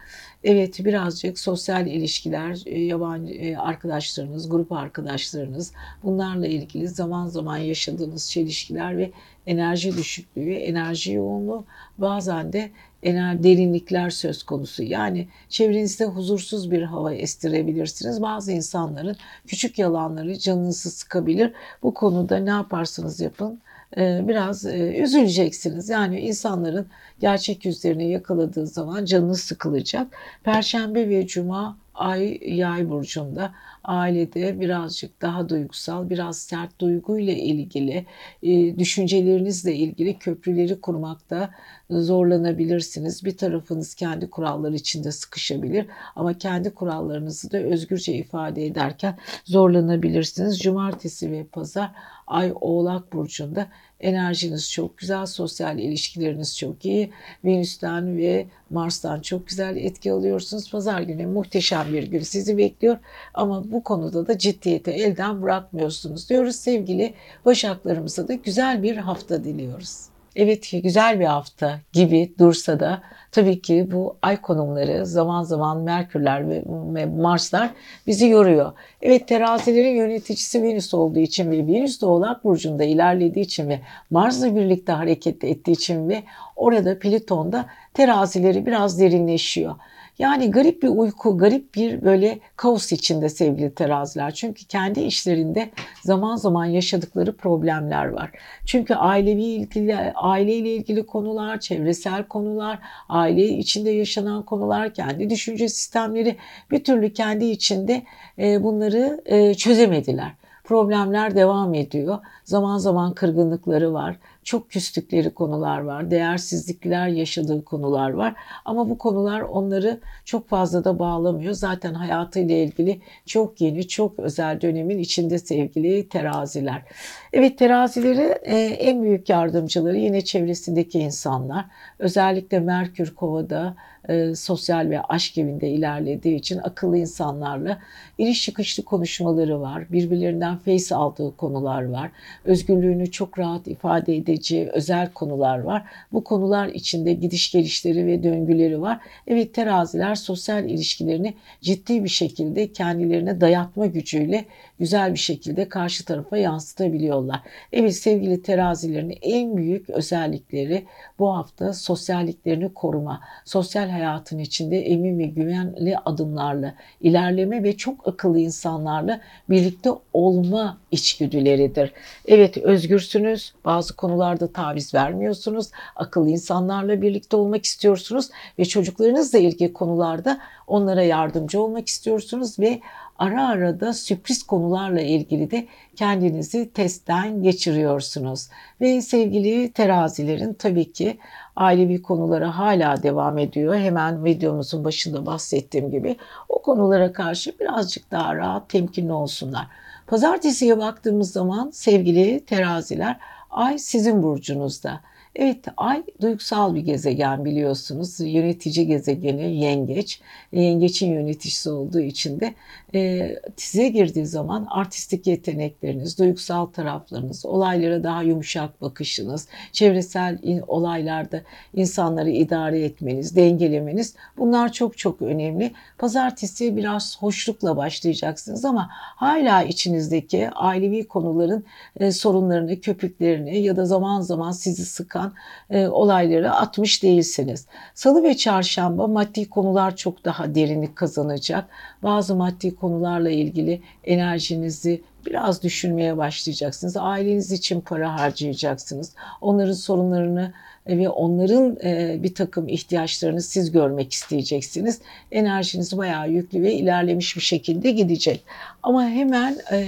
Evet birazcık sosyal ilişkiler, e, yabancı e, arkadaşlarınız, grup arkadaşlarınız bunlarla ilgili zaman zaman yaşadığınız çelişkiler ve enerji düşüklüğü, enerji yoğunluğu bazen de enerji derinlikler söz konusu. Yani çevrenizde huzursuz bir hava estirebilirsiniz. Bazı insanların küçük yalanları canınızı sıkabilir. Bu konuda ne yaparsanız yapın biraz üzüleceksiniz. Yani insanların gerçek yüzlerini yakaladığı zaman canınız sıkılacak. Perşembe ve cuma ay yay burcunda ailede birazcık daha duygusal, biraz sert duyguyla ilgili, e, düşüncelerinizle ilgili köprüleri kurmakta zorlanabilirsiniz. Bir tarafınız kendi kuralları içinde sıkışabilir ama kendi kurallarınızı da özgürce ifade ederken zorlanabilirsiniz. Cumartesi ve pazar Ay Oğlak Burcu'nda enerjiniz çok güzel, sosyal ilişkileriniz çok iyi. Venüs'ten ve Mars'tan çok güzel etki alıyorsunuz. Pazar günü muhteşem bir gün sizi bekliyor ama bu konuda da ciddiyeti elden bırakmıyorsunuz diyoruz. Sevgili Başaklarımıza da güzel bir hafta diliyoruz. Evet güzel bir hafta gibi dursa da tabii ki bu ay konumları zaman zaman Merkürler ve Marslar bizi yoruyor. Evet terazilerin yöneticisi Venüs olduğu için ve Venüs de Oğlak Burcu'nda ilerlediği için ve Mars'la birlikte hareket ettiği için ve orada Plüton'da terazileri biraz derinleşiyor. Yani garip bir uyku, garip bir böyle kaos içinde sevgili teraziler. Çünkü kendi işlerinde zaman zaman yaşadıkları problemler var. Çünkü ailevi ilgili, aileyle ilgili konular, çevresel konular, aile içinde yaşanan konular, kendi düşünce sistemleri bir türlü kendi içinde e, bunları e, çözemediler problemler devam ediyor. Zaman zaman kırgınlıkları var. Çok küstükleri konular var. Değersizlikler yaşadığı konular var. Ama bu konular onları çok fazla da bağlamıyor. Zaten hayatıyla ilgili çok yeni, çok özel dönemin içinde sevgili teraziler. Evet terazileri e, en büyük yardımcıları yine çevresindeki insanlar. Özellikle Merkür Kova'da e, sosyal ve aşk evinde ilerlediği için akıllı insanlarla iriş çıkışlı konuşmaları var. Birbirlerinden face aldığı konular var. Özgürlüğünü çok rahat ifade edici özel konular var. Bu konular içinde gidiş gelişleri ve döngüleri var. Evet teraziler sosyal ilişkilerini ciddi bir şekilde kendilerine dayatma gücüyle güzel bir şekilde karşı tarafa yansıtabiliyorlar. Evet sevgili terazilerin en büyük özellikleri bu hafta sosyalliklerini koruma, sosyal hayatın içinde emin ve güvenli adımlarla ilerleme ve çok akıllı insanlarla birlikte olma içgüdüleridir. Evet özgürsünüz, bazı konularda taviz vermiyorsunuz, akıllı insanlarla birlikte olmak istiyorsunuz ve çocuklarınızla ilgili konularda onlara yardımcı olmak istiyorsunuz ve ara ara da sürpriz konularla ilgili de kendinizi testten geçiriyorsunuz. Ve sevgili terazilerin tabii ki ailevi konuları hala devam ediyor. Hemen videomuzun başında bahsettiğim gibi o konulara karşı birazcık daha rahat, temkinli olsunlar. Pazartesiye baktığımız zaman sevgili teraziler ay sizin burcunuzda. Evet ay duygusal bir gezegen biliyorsunuz. Yönetici gezegeni yengeç. Yengeçin yöneticisi olduğu için de e, size girdiği zaman artistik yetenekleriniz, duygusal taraflarınız, olaylara daha yumuşak bakışınız, çevresel in, olaylarda insanları idare etmeniz, dengelemeniz bunlar çok çok önemli. Pazartesi biraz hoşlukla başlayacaksınız ama hala içinizdeki ailevi konuların e, sorunlarını, köpüklerini ya da zaman zaman sizi sıkan e, olayları atmış değilsiniz. Salı ve çarşamba maddi konular çok daha derinlik kazanacak. Bazı maddi konularla ilgili enerjinizi biraz düşünmeye başlayacaksınız. Aileniz için para harcayacaksınız. Onların sorunlarını ve onların e, bir takım ihtiyaçlarını siz görmek isteyeceksiniz. Enerjiniz bayağı yüklü ve ilerlemiş bir şekilde gidecek. Ama hemen e,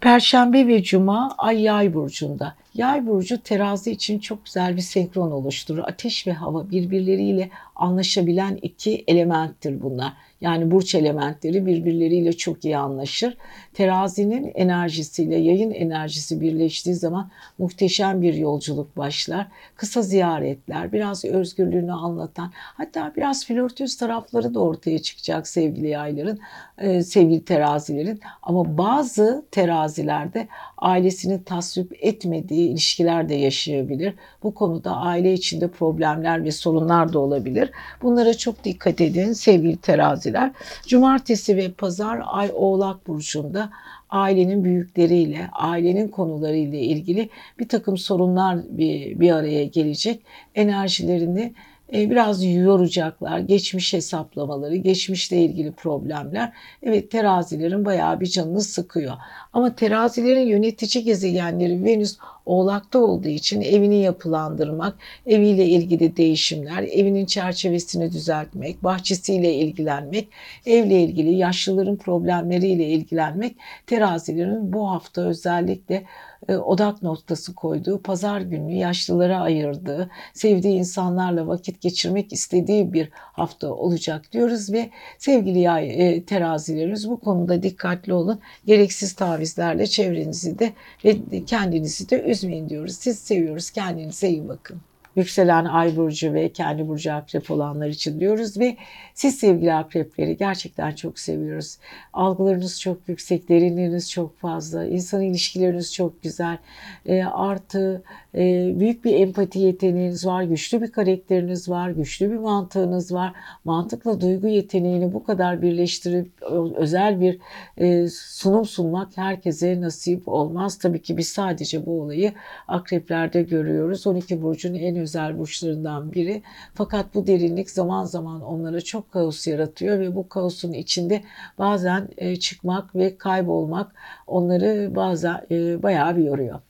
Perşembe ve Cuma Ay Yay burcunda. Yay burcu terazi için çok güzel bir senkron oluşturur. Ateş ve hava birbirleriyle anlaşabilen iki elementtir bunlar. Yani burç elementleri birbirleriyle çok iyi anlaşır. Terazinin enerjisiyle yayın enerjisi birleştiği zaman muhteşem bir yolculuk başlar. Kısa ziyaretler, biraz özgürlüğünü anlatan, hatta biraz flörtöz tarafları da ortaya çıkacak sevgili yayların, e, sevgili terazilerin. Ama bazı terazilerde ailesinin tasvip etmediği ilişkiler de yaşayabilir. Bu konuda aile içinde problemler ve sorunlar da olabilir. Bunlara çok dikkat edin sevgili teraziler. Cumartesi ve pazar ay oğlak burcunda ailenin büyükleriyle, ailenin konularıyla ilgili bir takım sorunlar bir, bir araya gelecek. Enerjilerini biraz yoracaklar. Geçmiş hesaplamaları, geçmişle ilgili problemler. Evet terazilerin bayağı bir canını sıkıyor. Ama terazilerin yönetici gezegenleri Venüs Oğlak'ta olduğu için evini yapılandırmak, eviyle ilgili değişimler, evinin çerçevesini düzeltmek, bahçesiyle ilgilenmek, evle ilgili yaşlıların problemleriyle ilgilenmek terazilerin bu hafta özellikle e, odak noktası koyduğu, pazar günü yaşlılara ayırdığı, sevdiği insanlarla vakit geçirmek istediği bir hafta olacak diyoruz ve sevgili yay, e, terazilerimiz bu konuda dikkatli olun. Gereksiz tavizlerle çevrenizi de ve kendinizi de üzmeyin diyoruz. Siz seviyoruz. Kendinize iyi bakın yükselen ay burcu ve kendi burcu akrep olanlar için diyoruz ve siz sevgili akrepleri gerçekten çok seviyoruz. Algılarınız çok yüksek, derinleriniz çok fazla, insan ilişkileriniz çok güzel. E, artı e, büyük bir empati yeteneğiniz var, güçlü bir karakteriniz var, güçlü bir mantığınız var. Mantıkla duygu yeteneğini bu kadar birleştirip özel bir e, sunum sunmak herkese nasip olmaz. Tabii ki biz sadece bu olayı akreplerde görüyoruz. 12 burcun en özel burçlarından biri. Fakat bu derinlik zaman zaman onlara çok kaos yaratıyor ve bu kaosun içinde bazen e, çıkmak ve kaybolmak onları bazen e, bayağı bir yoruyor.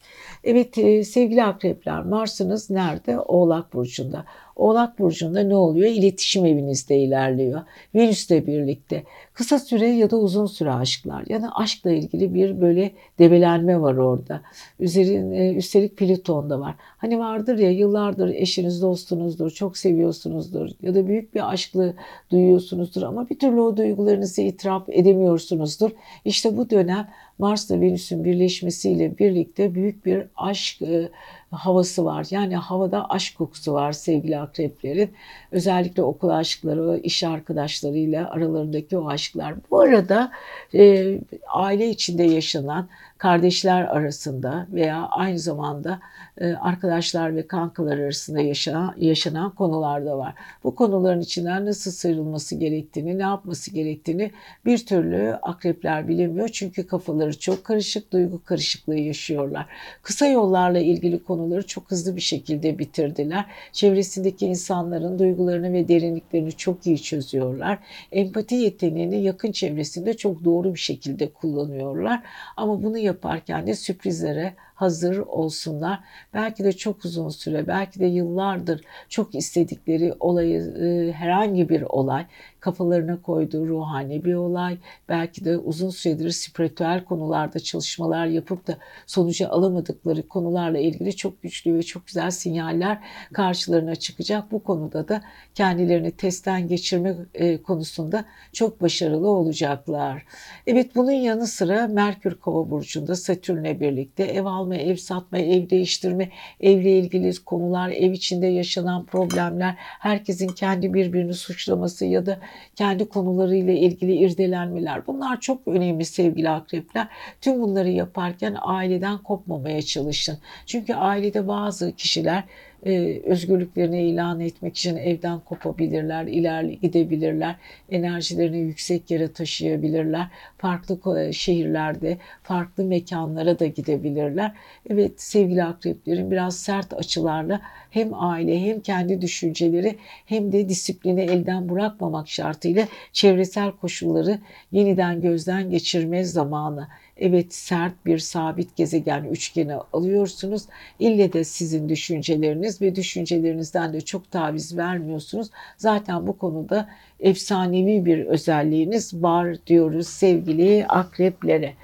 Evet e, sevgili akrepler Mars'ınız nerede? Oğlak Burcu'nda. Oğlak Burcu'nda ne oluyor? İletişim evinizde ilerliyor. Venüs'le birlikte. Kısa süre ya da uzun süre aşklar. Yani aşkla ilgili bir böyle debelenme var orada. Üzerin, e, üstelik Plüton da var. Hani vardır ya yıllardır eşiniz dostunuzdur, çok seviyorsunuzdur ya da büyük bir aşklı duyuyorsunuzdur ama bir türlü o duygularınızı itiraf edemiyorsunuzdur. İşte bu dönem Mars'la Venüs'ün birleşmesiyle birlikte büyük bir aşk e, havası var. Yani havada aşk kokusu var sevgili akreplerin. Özellikle okul aşkları, iş arkadaşlarıyla aralarındaki o aşklar. Bu arada e, aile içinde yaşanan kardeşler arasında veya aynı zamanda e, arkadaşlar ve kankalar arasında yaşanan, yaşanan konular da var. Bu konuların içinden nasıl sıyrılması gerektiğini, ne yapması gerektiğini bir türlü akrepler bilemiyor. Çünkü kafaları çok karışık, duygu karışıklığı yaşıyorlar. Kısa yollarla ilgili konuları çok hızlı bir şekilde bitirdiler. Çevresindeki insanların duygularını ve derinliklerini çok iyi çözüyorlar. Empati yeteneğini yakın çevresinde çok doğru bir şekilde kullanıyorlar. Ama bunu yaparken de sürprizlere hazır olsunlar. Belki de çok uzun süre, belki de yıllardır çok istedikleri olayı, e, herhangi bir olay kafalarına koyduğu ruhani bir olay. Belki de uzun süredir spiritüel konularda çalışmalar yapıp da sonucu alamadıkları konularla ilgili çok güçlü ve çok güzel sinyaller karşılarına çıkacak. Bu konuda da kendilerini testten geçirme e, konusunda çok başarılı olacaklar. Evet bunun yanı sıra Merkür Kova burcunda Satürn'le birlikte ev alma, ev satma, ev değiştirme, evle ilgili konular, ev içinde yaşanan problemler, herkesin kendi birbirini suçlaması ya da kendi konularıyla ilgili irdelenmeler. Bunlar çok önemli sevgili akrepler. Tüm bunları yaparken aileden kopmamaya çalışın. Çünkü ailede bazı kişiler e, özgürlüklerini ilan etmek için evden kopabilirler, ilerle gidebilirler, enerjilerini yüksek yere taşıyabilirler, farklı e, şehirlerde, farklı mekanlara da gidebilirler. Evet sevgili akreplerin biraz sert açılarla hem aile hem kendi düşünceleri hem de disiplini elden bırakmamak şartıyla çevresel koşulları yeniden gözden geçirme zamanı. Evet sert bir sabit gezegen üçgeni alıyorsunuz. İlle de sizin düşünceleriniz ve düşüncelerinizden de çok taviz vermiyorsunuz. Zaten bu konuda efsanevi bir özelliğiniz var diyoruz sevgili akreplere.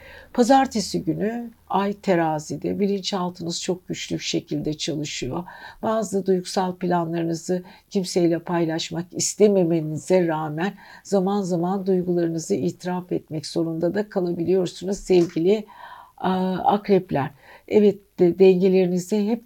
Pazartesi günü ay terazide bilinçaltınız çok güçlü bir şekilde çalışıyor. Bazı duygusal planlarınızı kimseyle paylaşmak istememenize rağmen zaman zaman duygularınızı itiraf etmek zorunda da kalabiliyorsunuz sevgili akrepler. Evet dengelerinizi hep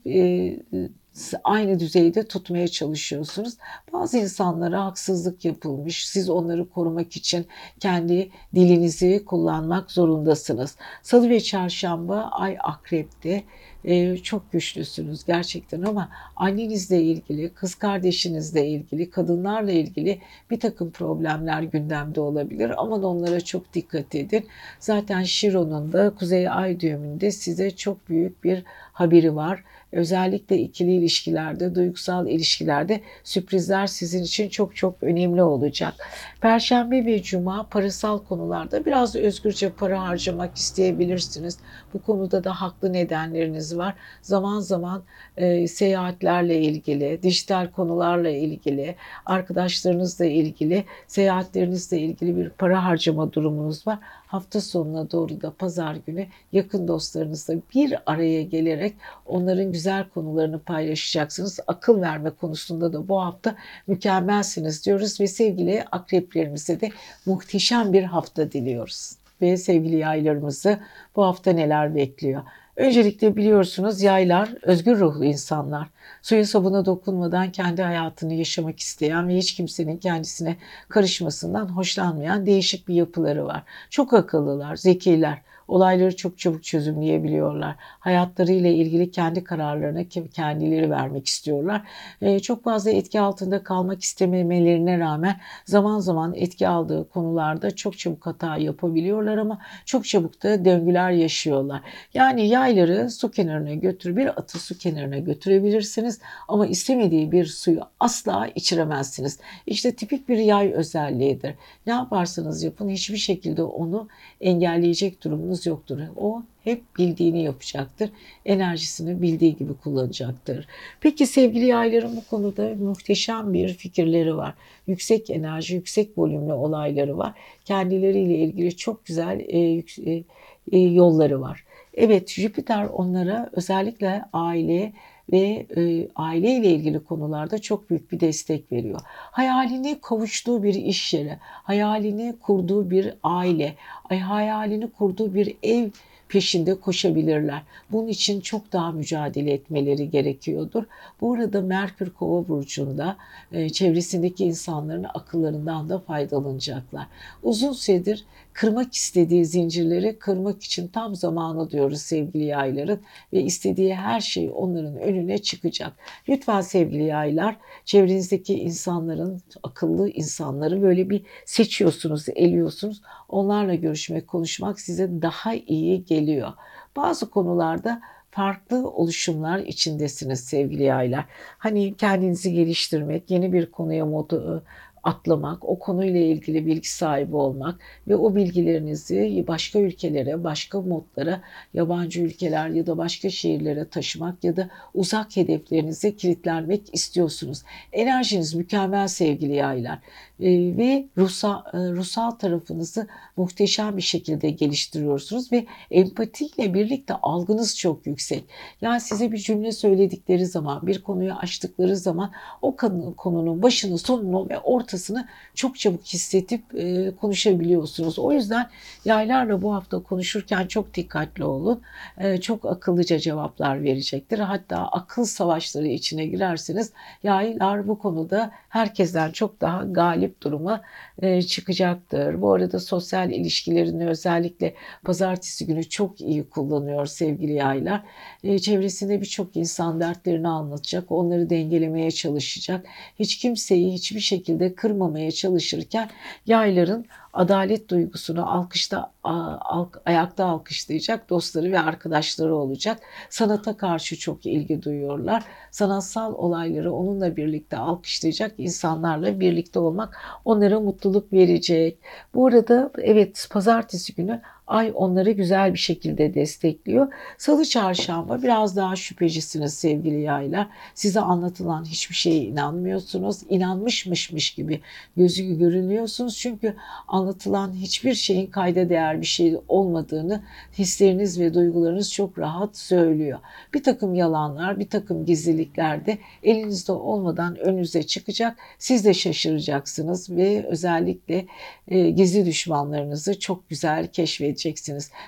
aynı düzeyde tutmaya çalışıyorsunuz. Bazı insanlara haksızlık yapılmış. Siz onları korumak için kendi dilinizi kullanmak zorundasınız. Salı ve çarşamba ay akrepte e, çok güçlüsünüz gerçekten ama annenizle ilgili, kız kardeşinizle ilgili, kadınlarla ilgili bir takım problemler gündemde olabilir. Aman onlara çok dikkat edin. Zaten Şiron'un da Kuzey Ay düğümünde size çok büyük bir haberi var. Özellikle ikili ilişkilerde, duygusal ilişkilerde sürprizler sizin için çok çok önemli olacak. Perşembe ve cuma parasal konularda biraz özgürce para harcamak isteyebilirsiniz. Bu konuda da haklı nedenleriniz var. Zaman zaman e, seyahatlerle ilgili, dijital konularla ilgili, arkadaşlarınızla ilgili, seyahatlerinizle ilgili bir para harcama durumunuz var hafta sonuna doğru da pazar günü yakın dostlarınızla bir araya gelerek onların güzel konularını paylaşacaksınız. Akıl verme konusunda da bu hafta mükemmelsiniz diyoruz ve sevgili akreplerimize de muhteşem bir hafta diliyoruz. Ve sevgili yaylarımızı bu hafta neler bekliyor? Öncelikle biliyorsunuz yaylar özgür ruhlu insanlar. Suya sabuna dokunmadan kendi hayatını yaşamak isteyen ve hiç kimsenin kendisine karışmasından hoşlanmayan değişik bir yapıları var. Çok akıllılar, zekiler Olayları çok çabuk çözümleyebiliyorlar. Hayatlarıyla ilgili kendi kararlarını kendileri vermek istiyorlar. Ee, çok fazla etki altında kalmak istememelerine rağmen zaman zaman etki aldığı konularda çok çabuk hata yapabiliyorlar ama çok çabuk da döngüler yaşıyorlar. Yani yayları su kenarına götür, bir atı su kenarına götürebilirsiniz ama istemediği bir suyu asla içiremezsiniz. İşte tipik bir yay özelliğidir. Ne yaparsanız yapın hiçbir şekilde onu engelleyecek durumunuz sorunuz yoktur. O hep bildiğini yapacaktır. Enerjisini bildiği gibi kullanacaktır. Peki sevgili yayların bu konuda muhteşem bir fikirleri var. Yüksek enerji, yüksek volümlü olayları var. Kendileriyle ilgili çok güzel e, e, e, yolları var. Evet Jüpiter onlara özellikle aile ve e, aileyle ilgili konularda çok büyük bir destek veriyor. Hayalini kavuştuğu bir iş yeri, hayalini kurduğu bir aile, hayalini kurduğu bir ev peşinde koşabilirler. Bunun için çok daha mücadele etmeleri gerekiyordur. Bu arada Merkür Kova burcunda e, çevresindeki insanların akıllarından da faydalanacaklar. Uzun süredir kırmak istediği zincirleri kırmak için tam zamanı diyoruz sevgili yayların ve istediği her şey onların önüne çıkacak. Lütfen sevgili yaylar çevrenizdeki insanların akıllı insanları böyle bir seçiyorsunuz, eliyorsunuz. Onlarla görüşmek, konuşmak size daha iyi geliyor. Bazı konularda farklı oluşumlar içindesiniz sevgili yaylar. Hani kendinizi geliştirmek, yeni bir konuya modu, atlamak, o konuyla ilgili bilgi sahibi olmak ve o bilgilerinizi başka ülkelere, başka modlara, yabancı ülkeler ya da başka şehirlere taşımak ya da uzak hedeflerinize kilitlenmek istiyorsunuz. Enerjiniz mükemmel sevgili yaylar ve ruhsal, e, ruhsal tarafınızı muhteşem bir şekilde geliştiriyorsunuz ve empatiyle birlikte algınız çok yüksek. Yani size bir cümle söyledikleri zaman, bir konuyu açtıkları zaman o konunun başını, sonunu ve ortasını ortasını çok çabuk hissedip e, konuşabiliyorsunuz. O yüzden yaylarla bu hafta konuşurken çok dikkatli olun. E, çok akıllıca cevaplar verecektir. Hatta akıl savaşları içine girerseniz yaylar bu konuda herkesten çok daha galip duruma e, çıkacaktır. Bu arada sosyal ilişkilerini özellikle pazartesi günü çok iyi kullanıyor sevgili yaylar. E, çevresinde birçok insan dertlerini anlatacak, onları dengelemeye çalışacak. Hiç kimseyi hiçbir şekilde kırmamaya çalışırken yayların adalet duygusunu alkışta alk, ayakta alkışlayacak dostları ve arkadaşları olacak. Sanata karşı çok ilgi duyuyorlar. Sanatsal olayları onunla birlikte alkışlayacak insanlarla birlikte olmak onlara mutluluk verecek. Bu arada evet pazartesi günü Ay onları güzel bir şekilde destekliyor. Salı çarşamba biraz daha şüphecisiniz sevgili yaylar. Size anlatılan hiçbir şeye inanmıyorsunuz. İnanmışmışmış gibi gözü görünüyorsunuz. Çünkü anlatılan hiçbir şeyin kayda değer bir şey olmadığını hisleriniz ve duygularınız çok rahat söylüyor. Bir takım yalanlar, bir takım gizlilikler de elinizde olmadan önünüze çıkacak. Siz de şaşıracaksınız ve özellikle e, gizli düşmanlarınızı çok güzel keşfedeceksiniz.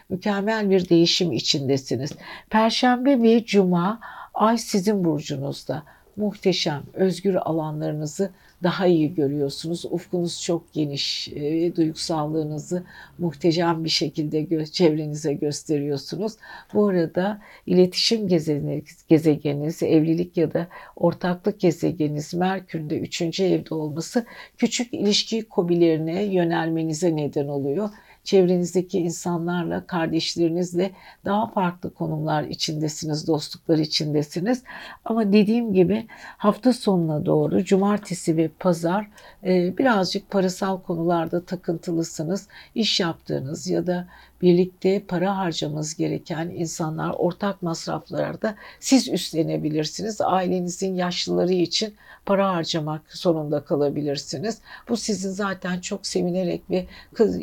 Mükemmel bir değişim içindesiniz. Perşembe ve cuma Ay sizin burcunuzda muhteşem, özgür alanlarınızı daha iyi görüyorsunuz. Ufkunuz çok geniş, e, duygusallığınızı muhteşem bir şekilde gö- çevrenize gösteriyorsunuz. Bu arada iletişim gezegeniniz, gezegeniniz, evlilik ya da ortaklık gezegeniniz Merkür'ün de 3. evde olması küçük ilişki kobilerine yönelmenize neden oluyor çevrenizdeki insanlarla, kardeşlerinizle daha farklı konumlar içindesiniz, dostluklar içindesiniz. Ama dediğim gibi hafta sonuna doğru cumartesi ve pazar e, birazcık parasal konularda takıntılısınız. İş yaptığınız ya da birlikte para harcamanız gereken insanlar ortak masraflarda siz üstlenebilirsiniz. Ailenizin yaşlıları için para harcamak zorunda kalabilirsiniz. Bu sizin zaten çok sevinerek ve kız,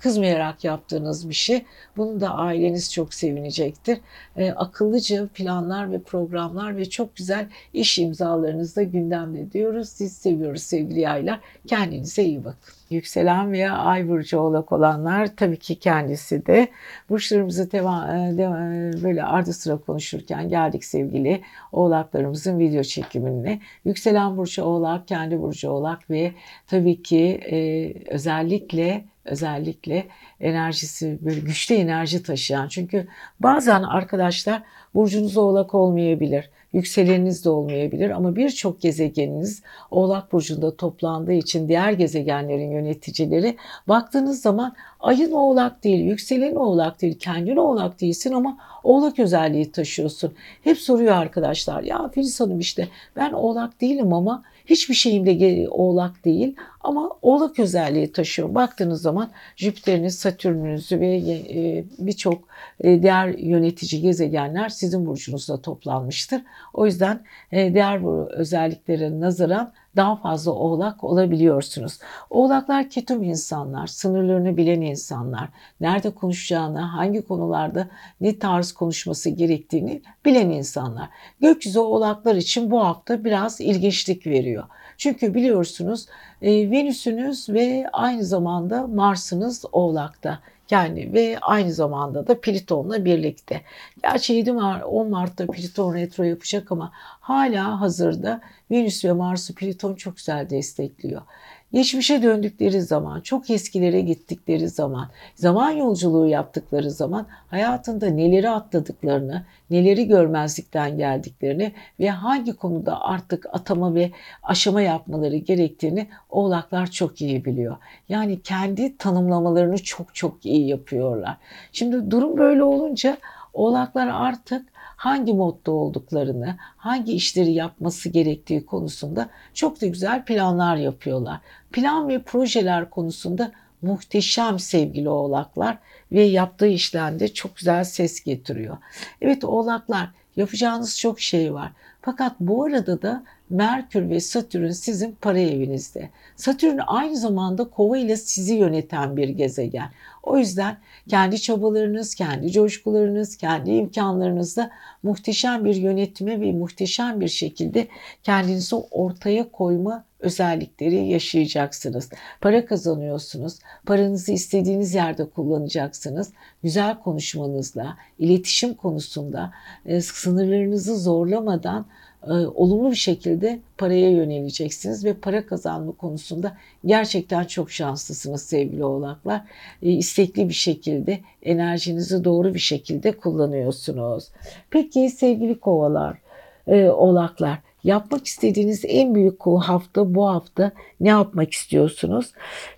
kızmayarak yaptığınız bir şey. Bunu da aileniz çok sevinecektir. E, akıllıca planlar ve programlar ve çok güzel iş imzalarınız da gündemde diyoruz. Siz seviyoruz sevgili yaylar. Kendinize iyi bakın. Yükselen veya ay burcu oğlak olanlar tabii ki kendisi de burçlarımızı devam, devam, böyle ardı sıra konuşurken geldik sevgili oğlaklarımızın video çekimine. Yükselen burcu oğlak, kendi burcu oğlak ve tabii ki e, özellikle özellikle enerjisi böyle güçlü enerji taşıyan. Çünkü bazen arkadaşlar burcunuz oğlak olmayabilir. Yükseleniniz de olmayabilir ama birçok gezegeniniz Oğlak Burcu'nda toplandığı için diğer gezegenlerin yöneticileri baktığınız zaman ayın oğlak değil, yükselen oğlak değil, kendin oğlak değilsin ama oğlak özelliği taşıyorsun. Hep soruyor arkadaşlar ya Filiz Hanım işte ben oğlak değilim ama hiçbir şeyimde oğlak değil ama oğlak özelliği taşıyor. Baktığınız zaman Jüpiter'iniz, Satürn'ünüzü ve e, birçok e, diğer yönetici gezegenler sizin burcunuzda toplanmıştır. O yüzden e, diğer bu özelliklere nazaran daha fazla oğlak olabiliyorsunuz. Oğlaklar ketum insanlar, sınırlarını bilen insanlar, nerede konuşacağını, hangi konularda ne tarz konuşması gerektiğini bilen insanlar. Gökyüzü oğlaklar için bu hafta biraz ilginçlik veriyor. Çünkü biliyorsunuz e, Venüs'ünüz ve aynı zamanda Mars'ınız oğlakta yani ve aynı zamanda da Plüton'la birlikte. Gerçi 7 Mart, 10 Mart'ta Plüton retro yapacak ama hala hazırda Venüs ve Mars'ı Plüton çok güzel destekliyor. Geçmişe döndükleri zaman, çok eskilere gittikleri zaman, zaman yolculuğu yaptıkları zaman hayatında neleri atladıklarını, neleri görmezlikten geldiklerini ve hangi konuda artık atama ve aşama yapmaları gerektiğini oğlaklar çok iyi biliyor. Yani kendi tanımlamalarını çok çok iyi yapıyorlar. Şimdi durum böyle olunca oğlaklar artık hangi modda olduklarını, hangi işleri yapması gerektiği konusunda çok da güzel planlar yapıyorlar. Plan ve projeler konusunda muhteşem sevgili oğlaklar ve yaptığı işlerde çok güzel ses getiriyor. Evet oğlaklar yapacağınız çok şey var. Fakat bu arada da Merkür ve Satürn sizin para evinizde. Satürn aynı zamanda kova ile sizi yöneten bir gezegen. O yüzden kendi çabalarınız, kendi coşkularınız, kendi imkanlarınızda muhteşem bir yönetme ve muhteşem bir şekilde kendinizi ortaya koyma özellikleri yaşayacaksınız. Para kazanıyorsunuz. Paranızı istediğiniz yerde kullanacaksınız. Güzel konuşmanızla, iletişim konusunda e, sınırlarınızı zorlamadan e, olumlu bir şekilde paraya yöneleceksiniz ve para kazanma konusunda gerçekten çok şanslısınız sevgili oğlaklar. E, istekli bir şekilde enerjinizi doğru bir şekilde kullanıyorsunuz. Peki sevgili kovalar, e, oğlaklar yapmak istediğiniz en büyük hafta bu hafta ne yapmak istiyorsunuz?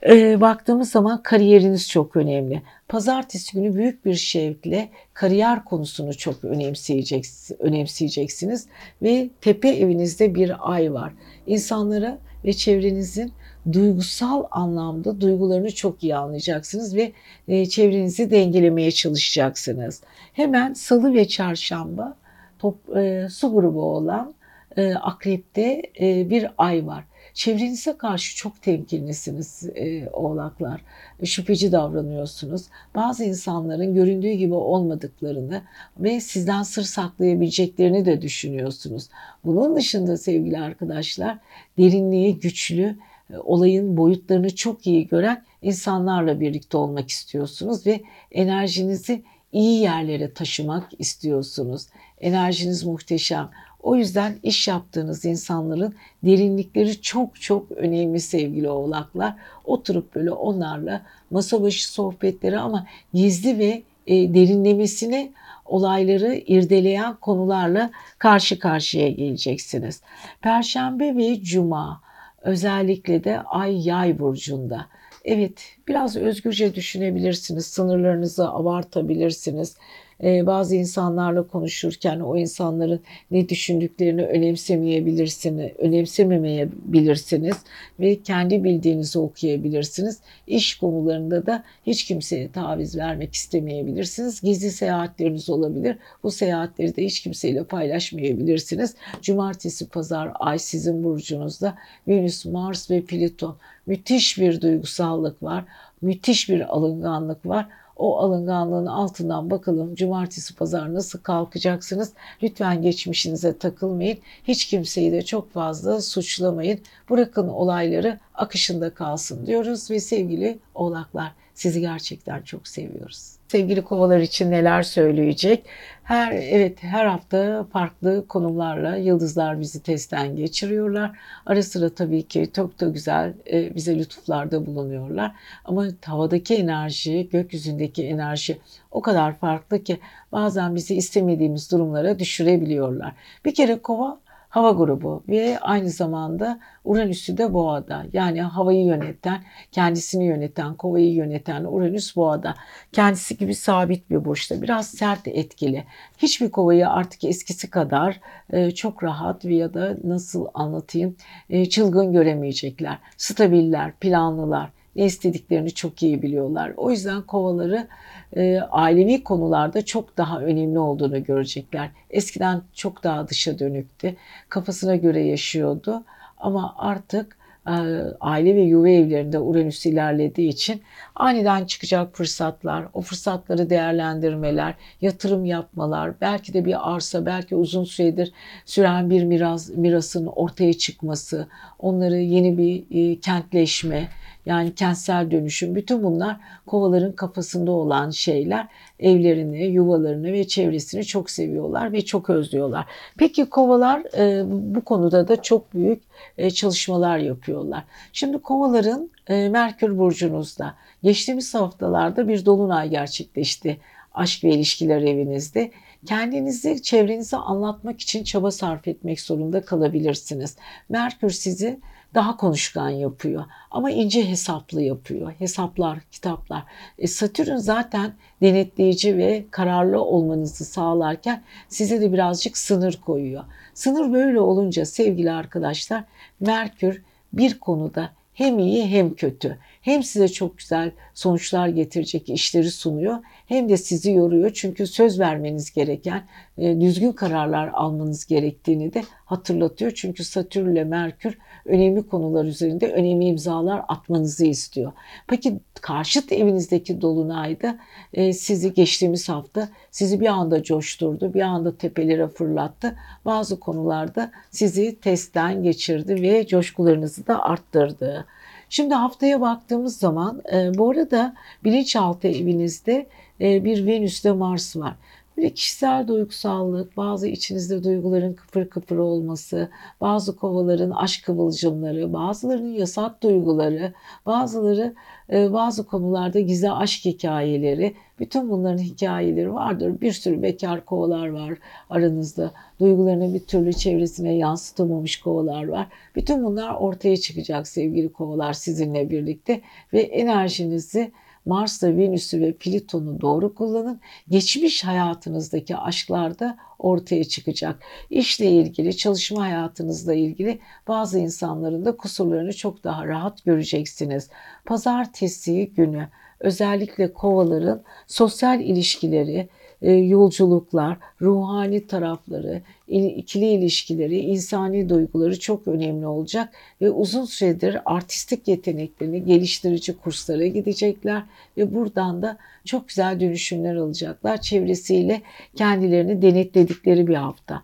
Ee, baktığımız zaman kariyeriniz çok önemli. Pazartesi günü büyük bir şevkle kariyer konusunu çok önemseyeceksiniz, önemseyeceksiniz ve tepe evinizde bir ay var. İnsanlara ve çevrenizin duygusal anlamda duygularını çok iyi anlayacaksınız ve e, çevrenizi dengelemeye çalışacaksınız. Hemen salı ve çarşamba top, e, su grubu olan e, akrepte e, bir ay var. Çevrenize karşı çok temkinlisiniz e, oğlaklar. Şüpheci davranıyorsunuz. Bazı insanların göründüğü gibi olmadıklarını ve sizden sır saklayabileceklerini de düşünüyorsunuz. Bunun dışında sevgili arkadaşlar derinliği güçlü, e, olayın boyutlarını çok iyi gören insanlarla birlikte olmak istiyorsunuz ve enerjinizi iyi yerlere taşımak istiyorsunuz. Enerjiniz muhteşem. O yüzden iş yaptığınız insanların derinlikleri çok çok önemli sevgili oğlaklar. Oturup böyle onlarla masa başı sohbetleri ama gizli ve e, derinlemesine olayları irdeleyen konularla karşı karşıya geleceksiniz. Perşembe ve cuma özellikle de ay yay burcunda. Evet biraz özgürce düşünebilirsiniz, sınırlarınızı abartabilirsiniz. Ee, bazı insanlarla konuşurken o insanların ne düşündüklerini önemsemeyebilirsiniz, önemsememeyebilirsiniz ve kendi bildiğinizi okuyabilirsiniz. İş konularında da hiç kimseye taviz vermek istemeyebilirsiniz. Gizli seyahatleriniz olabilir. Bu seyahatleri de hiç kimseyle paylaşmayabilirsiniz. Cumartesi, pazar, ay sizin burcunuzda Venüs, Mars ve Plüton. Müthiş bir duygusallık var. Müthiş bir alınganlık var o alınganlığın altından bakalım cumartesi pazar nasıl kalkacaksınız. Lütfen geçmişinize takılmayın. Hiç kimseyi de çok fazla suçlamayın. Bırakın olayları akışında kalsın diyoruz ve sevgili oğlaklar sizi gerçekten çok seviyoruz. Sevgili kovalar için neler söyleyecek? Her evet her hafta farklı konumlarla yıldızlar bizi testten geçiriyorlar. Ara sıra tabii ki çok da güzel e, bize lütuflarda bulunuyorlar. Ama havadaki enerji, gökyüzündeki enerji o kadar farklı ki bazen bizi istemediğimiz durumlara düşürebiliyorlar. Bir kere kova hava grubu ve aynı zamanda Uranüs'ü de boğada. Yani havayı yöneten, kendisini yöneten, kovayı yöneten Uranüs boğada. Kendisi gibi sabit bir burçta. Biraz sert etkili. Hiçbir kovayı artık eskisi kadar e, çok rahat ya da nasıl anlatayım e, çılgın göremeyecekler. Stabiller, planlılar ne istediklerini çok iyi biliyorlar. O yüzden kovaları e, ailevi konularda çok daha önemli olduğunu görecekler. Eskiden çok daha dışa dönüktü. Kafasına göre yaşıyordu. Ama artık e, aile ve yuva evlerinde Uranüs ilerlediği için aniden çıkacak fırsatlar, o fırsatları değerlendirmeler, yatırım yapmalar, belki de bir arsa, belki uzun süredir süren bir miras, mirasın ortaya çıkması, onları yeni bir e, kentleşme, yani kentsel dönüşüm bütün bunlar kovaların kafasında olan şeyler. Evlerini, yuvalarını ve çevresini çok seviyorlar ve çok özlüyorlar. Peki kovalar e, bu konuda da çok büyük e, çalışmalar yapıyorlar. Şimdi kovaların e, Merkür burcunuzda geçtiğimiz haftalarda bir dolunay gerçekleşti aşk ve ilişkiler evinizde kendinizi çevrenize anlatmak için çaba sarf etmek zorunda kalabilirsiniz. Merkür sizi daha konuşkan yapıyor. Ama ince hesaplı yapıyor. Hesaplar, kitaplar. E, Satürn zaten denetleyici ve kararlı olmanızı sağlarken size de birazcık sınır koyuyor. Sınır böyle olunca sevgili arkadaşlar Merkür bir konuda hem iyi hem kötü. Hem size çok güzel sonuçlar getirecek işleri sunuyor hem de sizi yoruyor. Çünkü söz vermeniz gereken, e, düzgün kararlar almanız gerektiğini de hatırlatıyor. Çünkü Satürn ile Merkür önemli konular üzerinde önemli imzalar atmanızı istiyor. Peki karşıt evinizdeki dolunayda e, sizi geçtiğimiz hafta sizi bir anda coşturdu, bir anda tepelere fırlattı. Bazı konularda sizi testten geçirdi ve coşkularınızı da arttırdı. Şimdi haftaya baktığımız zaman e, bu arada bilinçaltı evinizde e, bir Venüs'te Mars var. Böyle kişisel duygusallık, bazı içinizde duyguların kıpır kıpır olması, bazı kovaların aşk kıvılcımları, bazılarının yasak duyguları, bazıları e, bazı konularda gizli aşk hikayeleri, bütün bunların hikayeleri vardır. Bir sürü bekar kovalar var aranızda. Duygularını bir türlü çevresine yansıtamamış kovalar var. Bütün bunlar ortaya çıkacak sevgili kovalar sizinle birlikte ve enerjinizi Mars'la Venüs'ü ve Plüton'u doğru kullanın. Geçmiş hayatınızdaki aşklar da ortaya çıkacak. İşle ilgili, çalışma hayatınızla ilgili bazı insanların da kusurlarını çok daha rahat göreceksiniz. Pazartesi günü özellikle kovaların sosyal ilişkileri, yolculuklar, ruhani tarafları, ikili ilişkileri, insani duyguları çok önemli olacak ve uzun süredir artistik yeteneklerini geliştirici kurslara gidecekler ve buradan da çok güzel dönüşümler alacaklar. Çevresiyle kendilerini denetledikleri bir hafta.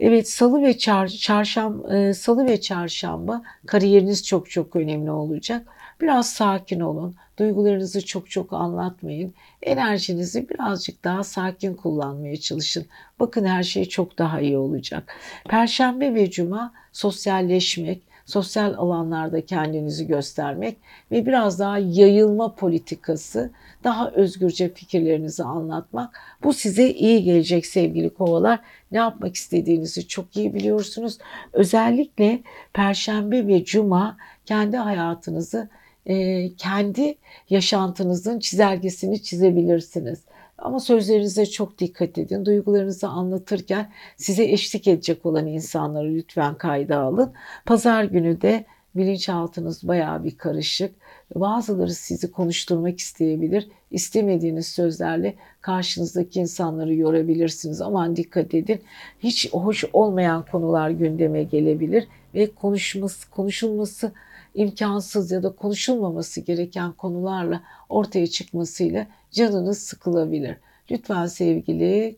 Evet salı ve çar, çarşamba, e, salı ve çarşamba kariyeriniz çok çok önemli olacak. Biraz sakin olun. Duygularınızı çok çok anlatmayın. Enerjinizi birazcık daha sakin kullanmaya çalışın. Bakın her şey çok daha iyi olacak. Perşembe ve cuma sosyalleşmek, sosyal alanlarda kendinizi göstermek ve biraz daha yayılma politikası, daha özgürce fikirlerinizi anlatmak. Bu size iyi gelecek sevgili kovalar. Ne yapmak istediğinizi çok iyi biliyorsunuz. Özellikle perşembe ve cuma kendi hayatınızı kendi yaşantınızın çizelgesini çizebilirsiniz. Ama sözlerinize çok dikkat edin. Duygularınızı anlatırken size eşlik edecek olan insanları lütfen kayda alın. Pazar günü de bilinçaltınız bayağı bir karışık. Bazıları sizi konuşturmak isteyebilir. İstemediğiniz sözlerle karşınızdaki insanları yorabilirsiniz. Aman dikkat edin. Hiç hoş olmayan konular gündeme gelebilir ve konuşması, konuşulması imkansız ya da konuşulmaması gereken konularla ortaya çıkmasıyla canınız sıkılabilir. Lütfen sevgili e,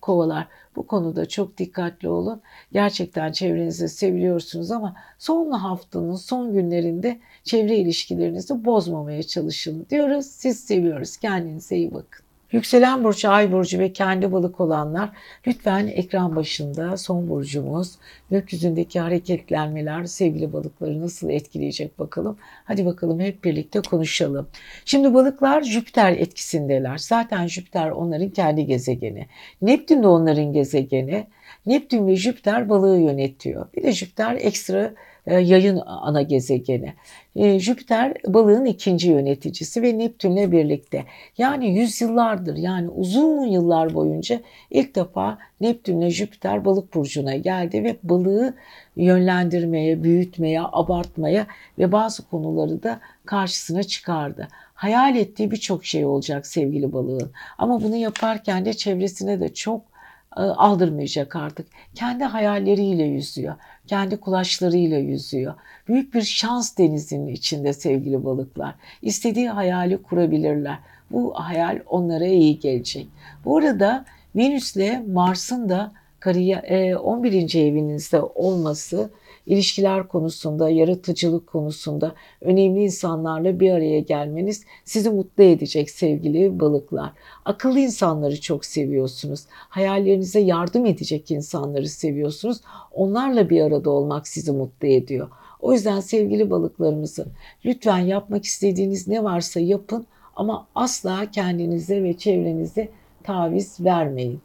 kovalar bu konuda çok dikkatli olun. Gerçekten çevrenizi seviliyorsunuz ama son haftanın son günlerinde çevre ilişkilerinizi bozmamaya çalışın diyoruz. Siz seviyoruz. Kendinize iyi bakın. Yükselen burcu, ay burcu ve kendi balık olanlar lütfen ekran başında son burcumuz, gökyüzündeki hareketlenmeler sevgili balıkları nasıl etkileyecek bakalım. Hadi bakalım hep birlikte konuşalım. Şimdi balıklar Jüpiter etkisindeler. Zaten Jüpiter onların kendi gezegeni. Neptün de onların gezegeni. Neptün ve Jüpiter balığı yönetiyor. Bir de Jüpiter ekstra yayın ana gezegeni. E, Jüpiter balığın ikinci yöneticisi ve Neptünle birlikte. Yani yüzyıllardır yani uzun yıllar boyunca ilk defa Neptünle Jüpiter balık burcuna geldi ve balığı yönlendirmeye, büyütmeye, abartmaya ve bazı konuları da karşısına çıkardı. Hayal ettiği birçok şey olacak sevgili balığın. Ama bunu yaparken de çevresine de çok e, aldırmayacak artık. Kendi hayalleriyle yüzüyor. Kendi kulaçlarıyla yüzüyor. Büyük bir şans denizinin içinde sevgili balıklar. İstediği hayali kurabilirler. Bu hayal onlara iyi gelecek. Bu arada Venüs'le Mars'ın da 11. E, evinizde olması ilişkiler konusunda, yaratıcılık konusunda önemli insanlarla bir araya gelmeniz sizi mutlu edecek sevgili balıklar. Akıllı insanları çok seviyorsunuz. Hayallerinize yardım edecek insanları seviyorsunuz. Onlarla bir arada olmak sizi mutlu ediyor. O yüzden sevgili balıklarımızın lütfen yapmak istediğiniz ne varsa yapın ama asla kendinize ve çevrenize taviz vermeyin.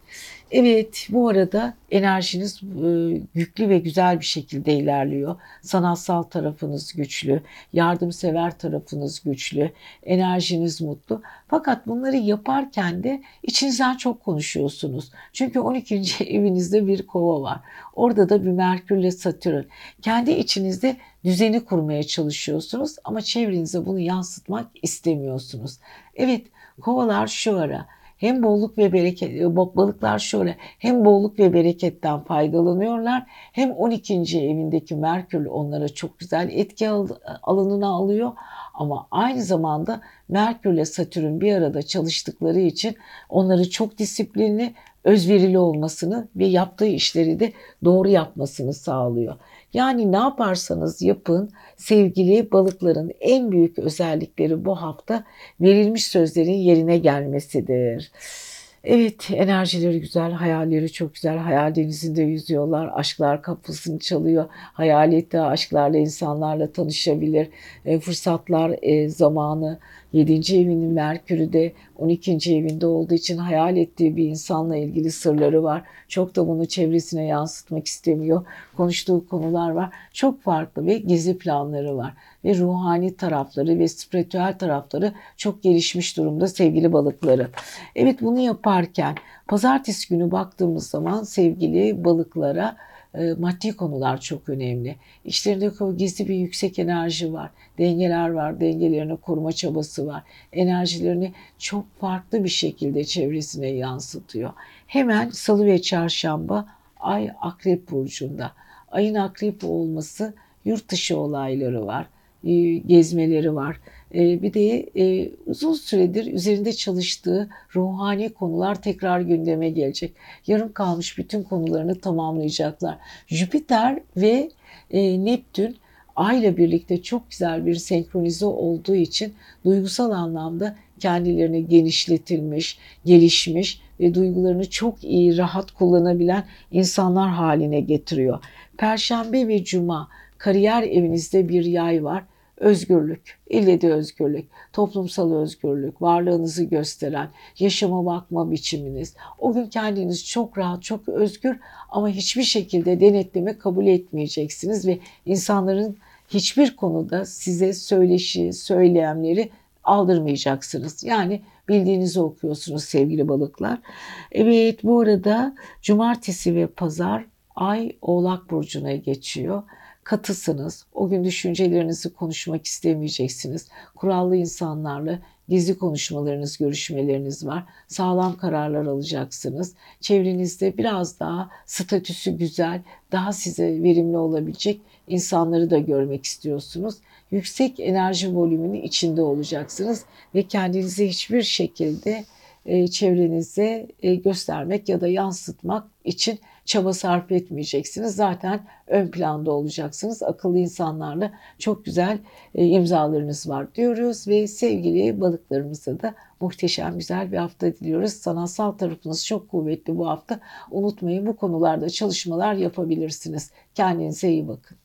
Evet bu arada enerjiniz e, yüklü ve güzel bir şekilde ilerliyor. Sanatsal tarafınız güçlü, yardımsever tarafınız güçlü, enerjiniz mutlu. Fakat bunları yaparken de içinizden çok konuşuyorsunuz. Çünkü 12. evinizde bir kova var. Orada da bir Merkürle Satürn. Kendi içinizde düzeni kurmaya çalışıyorsunuz ama çevrenize bunu yansıtmak istemiyorsunuz. Evet kovalar şu ara hem bolluk ve bereket e, balıklar şöyle hem bolluk ve bereketten faydalanıyorlar hem 12. evindeki Merkür onlara çok güzel etki alanına alıyor ama aynı zamanda Merkür ile Satürn bir arada çalıştıkları için onları çok disiplinli, özverili olmasını ve yaptığı işleri de doğru yapmasını sağlıyor. Yani ne yaparsanız yapın sevgili balıkların en büyük özellikleri bu hafta verilmiş sözlerin yerine gelmesidir. Evet enerjileri güzel, hayalleri çok güzel. Hayal denizinde yüzüyorlar. Aşklar kapısını çalıyor. Hayal ettiği aşklarla insanlarla tanışabilir. E, fırsatlar e, zamanı 7. evinin Merkür'ü de 12. evinde olduğu için hayal ettiği bir insanla ilgili sırları var. Çok da bunu çevresine yansıtmak istemiyor. Konuştuğu konular var. Çok farklı ve gizli planları var. Ve ruhani tarafları ve spiritüel tarafları çok gelişmiş durumda sevgili balıkları. Evet bunu yaparken pazartesi günü baktığımız zaman sevgili balıklara maddi konular çok önemli. İşlerinde o gizli bir yüksek enerji var. Dengeler var. Dengelerini koruma çabası var. Enerjilerini çok farklı bir şekilde çevresine yansıtıyor. Hemen salı ve çarşamba Ay Akrep Burcu'nda. Ayın Akrep olması yurt dışı olayları var, e, gezmeleri var. E, bir de e, uzun süredir üzerinde çalıştığı ruhani konular tekrar gündeme gelecek. Yarım kalmış bütün konularını tamamlayacaklar. Jüpiter ve Neptün Ay ile birlikte çok güzel bir senkronize olduğu için duygusal anlamda kendilerini genişletilmiş, gelişmiş ve duygularını çok iyi, rahat kullanabilen insanlar haline getiriyor. Perşembe ve Cuma kariyer evinizde bir yay var. Özgürlük, ille de özgürlük, toplumsal özgürlük, varlığınızı gösteren, yaşama bakma biçiminiz. O gün kendiniz çok rahat, çok özgür ama hiçbir şekilde denetleme kabul etmeyeceksiniz ve insanların hiçbir konuda size söyleşi, söyleyemleri aldırmayacaksınız. Yani bildiğinizi okuyorsunuz sevgili balıklar. Evet bu arada cumartesi ve pazar ay oğlak burcuna geçiyor katısınız. O gün düşüncelerinizi konuşmak istemeyeceksiniz. Kurallı insanlarla gizli konuşmalarınız, görüşmeleriniz var. Sağlam kararlar alacaksınız. Çevrenizde biraz daha statüsü güzel, daha size verimli olabilecek insanları da görmek istiyorsunuz. Yüksek enerji volümünün içinde olacaksınız ve kendinizi hiçbir şekilde çevrenize e, göstermek ya da yansıtmak için çaba sarf etmeyeceksiniz. Zaten ön planda olacaksınız. Akıllı insanlarla çok güzel e, imzalarınız var diyoruz ve sevgili balıklarımıza da muhteşem güzel bir hafta diliyoruz. Sanatsal tarafınız çok kuvvetli bu hafta. Unutmayın bu konularda çalışmalar yapabilirsiniz. Kendinize iyi bakın.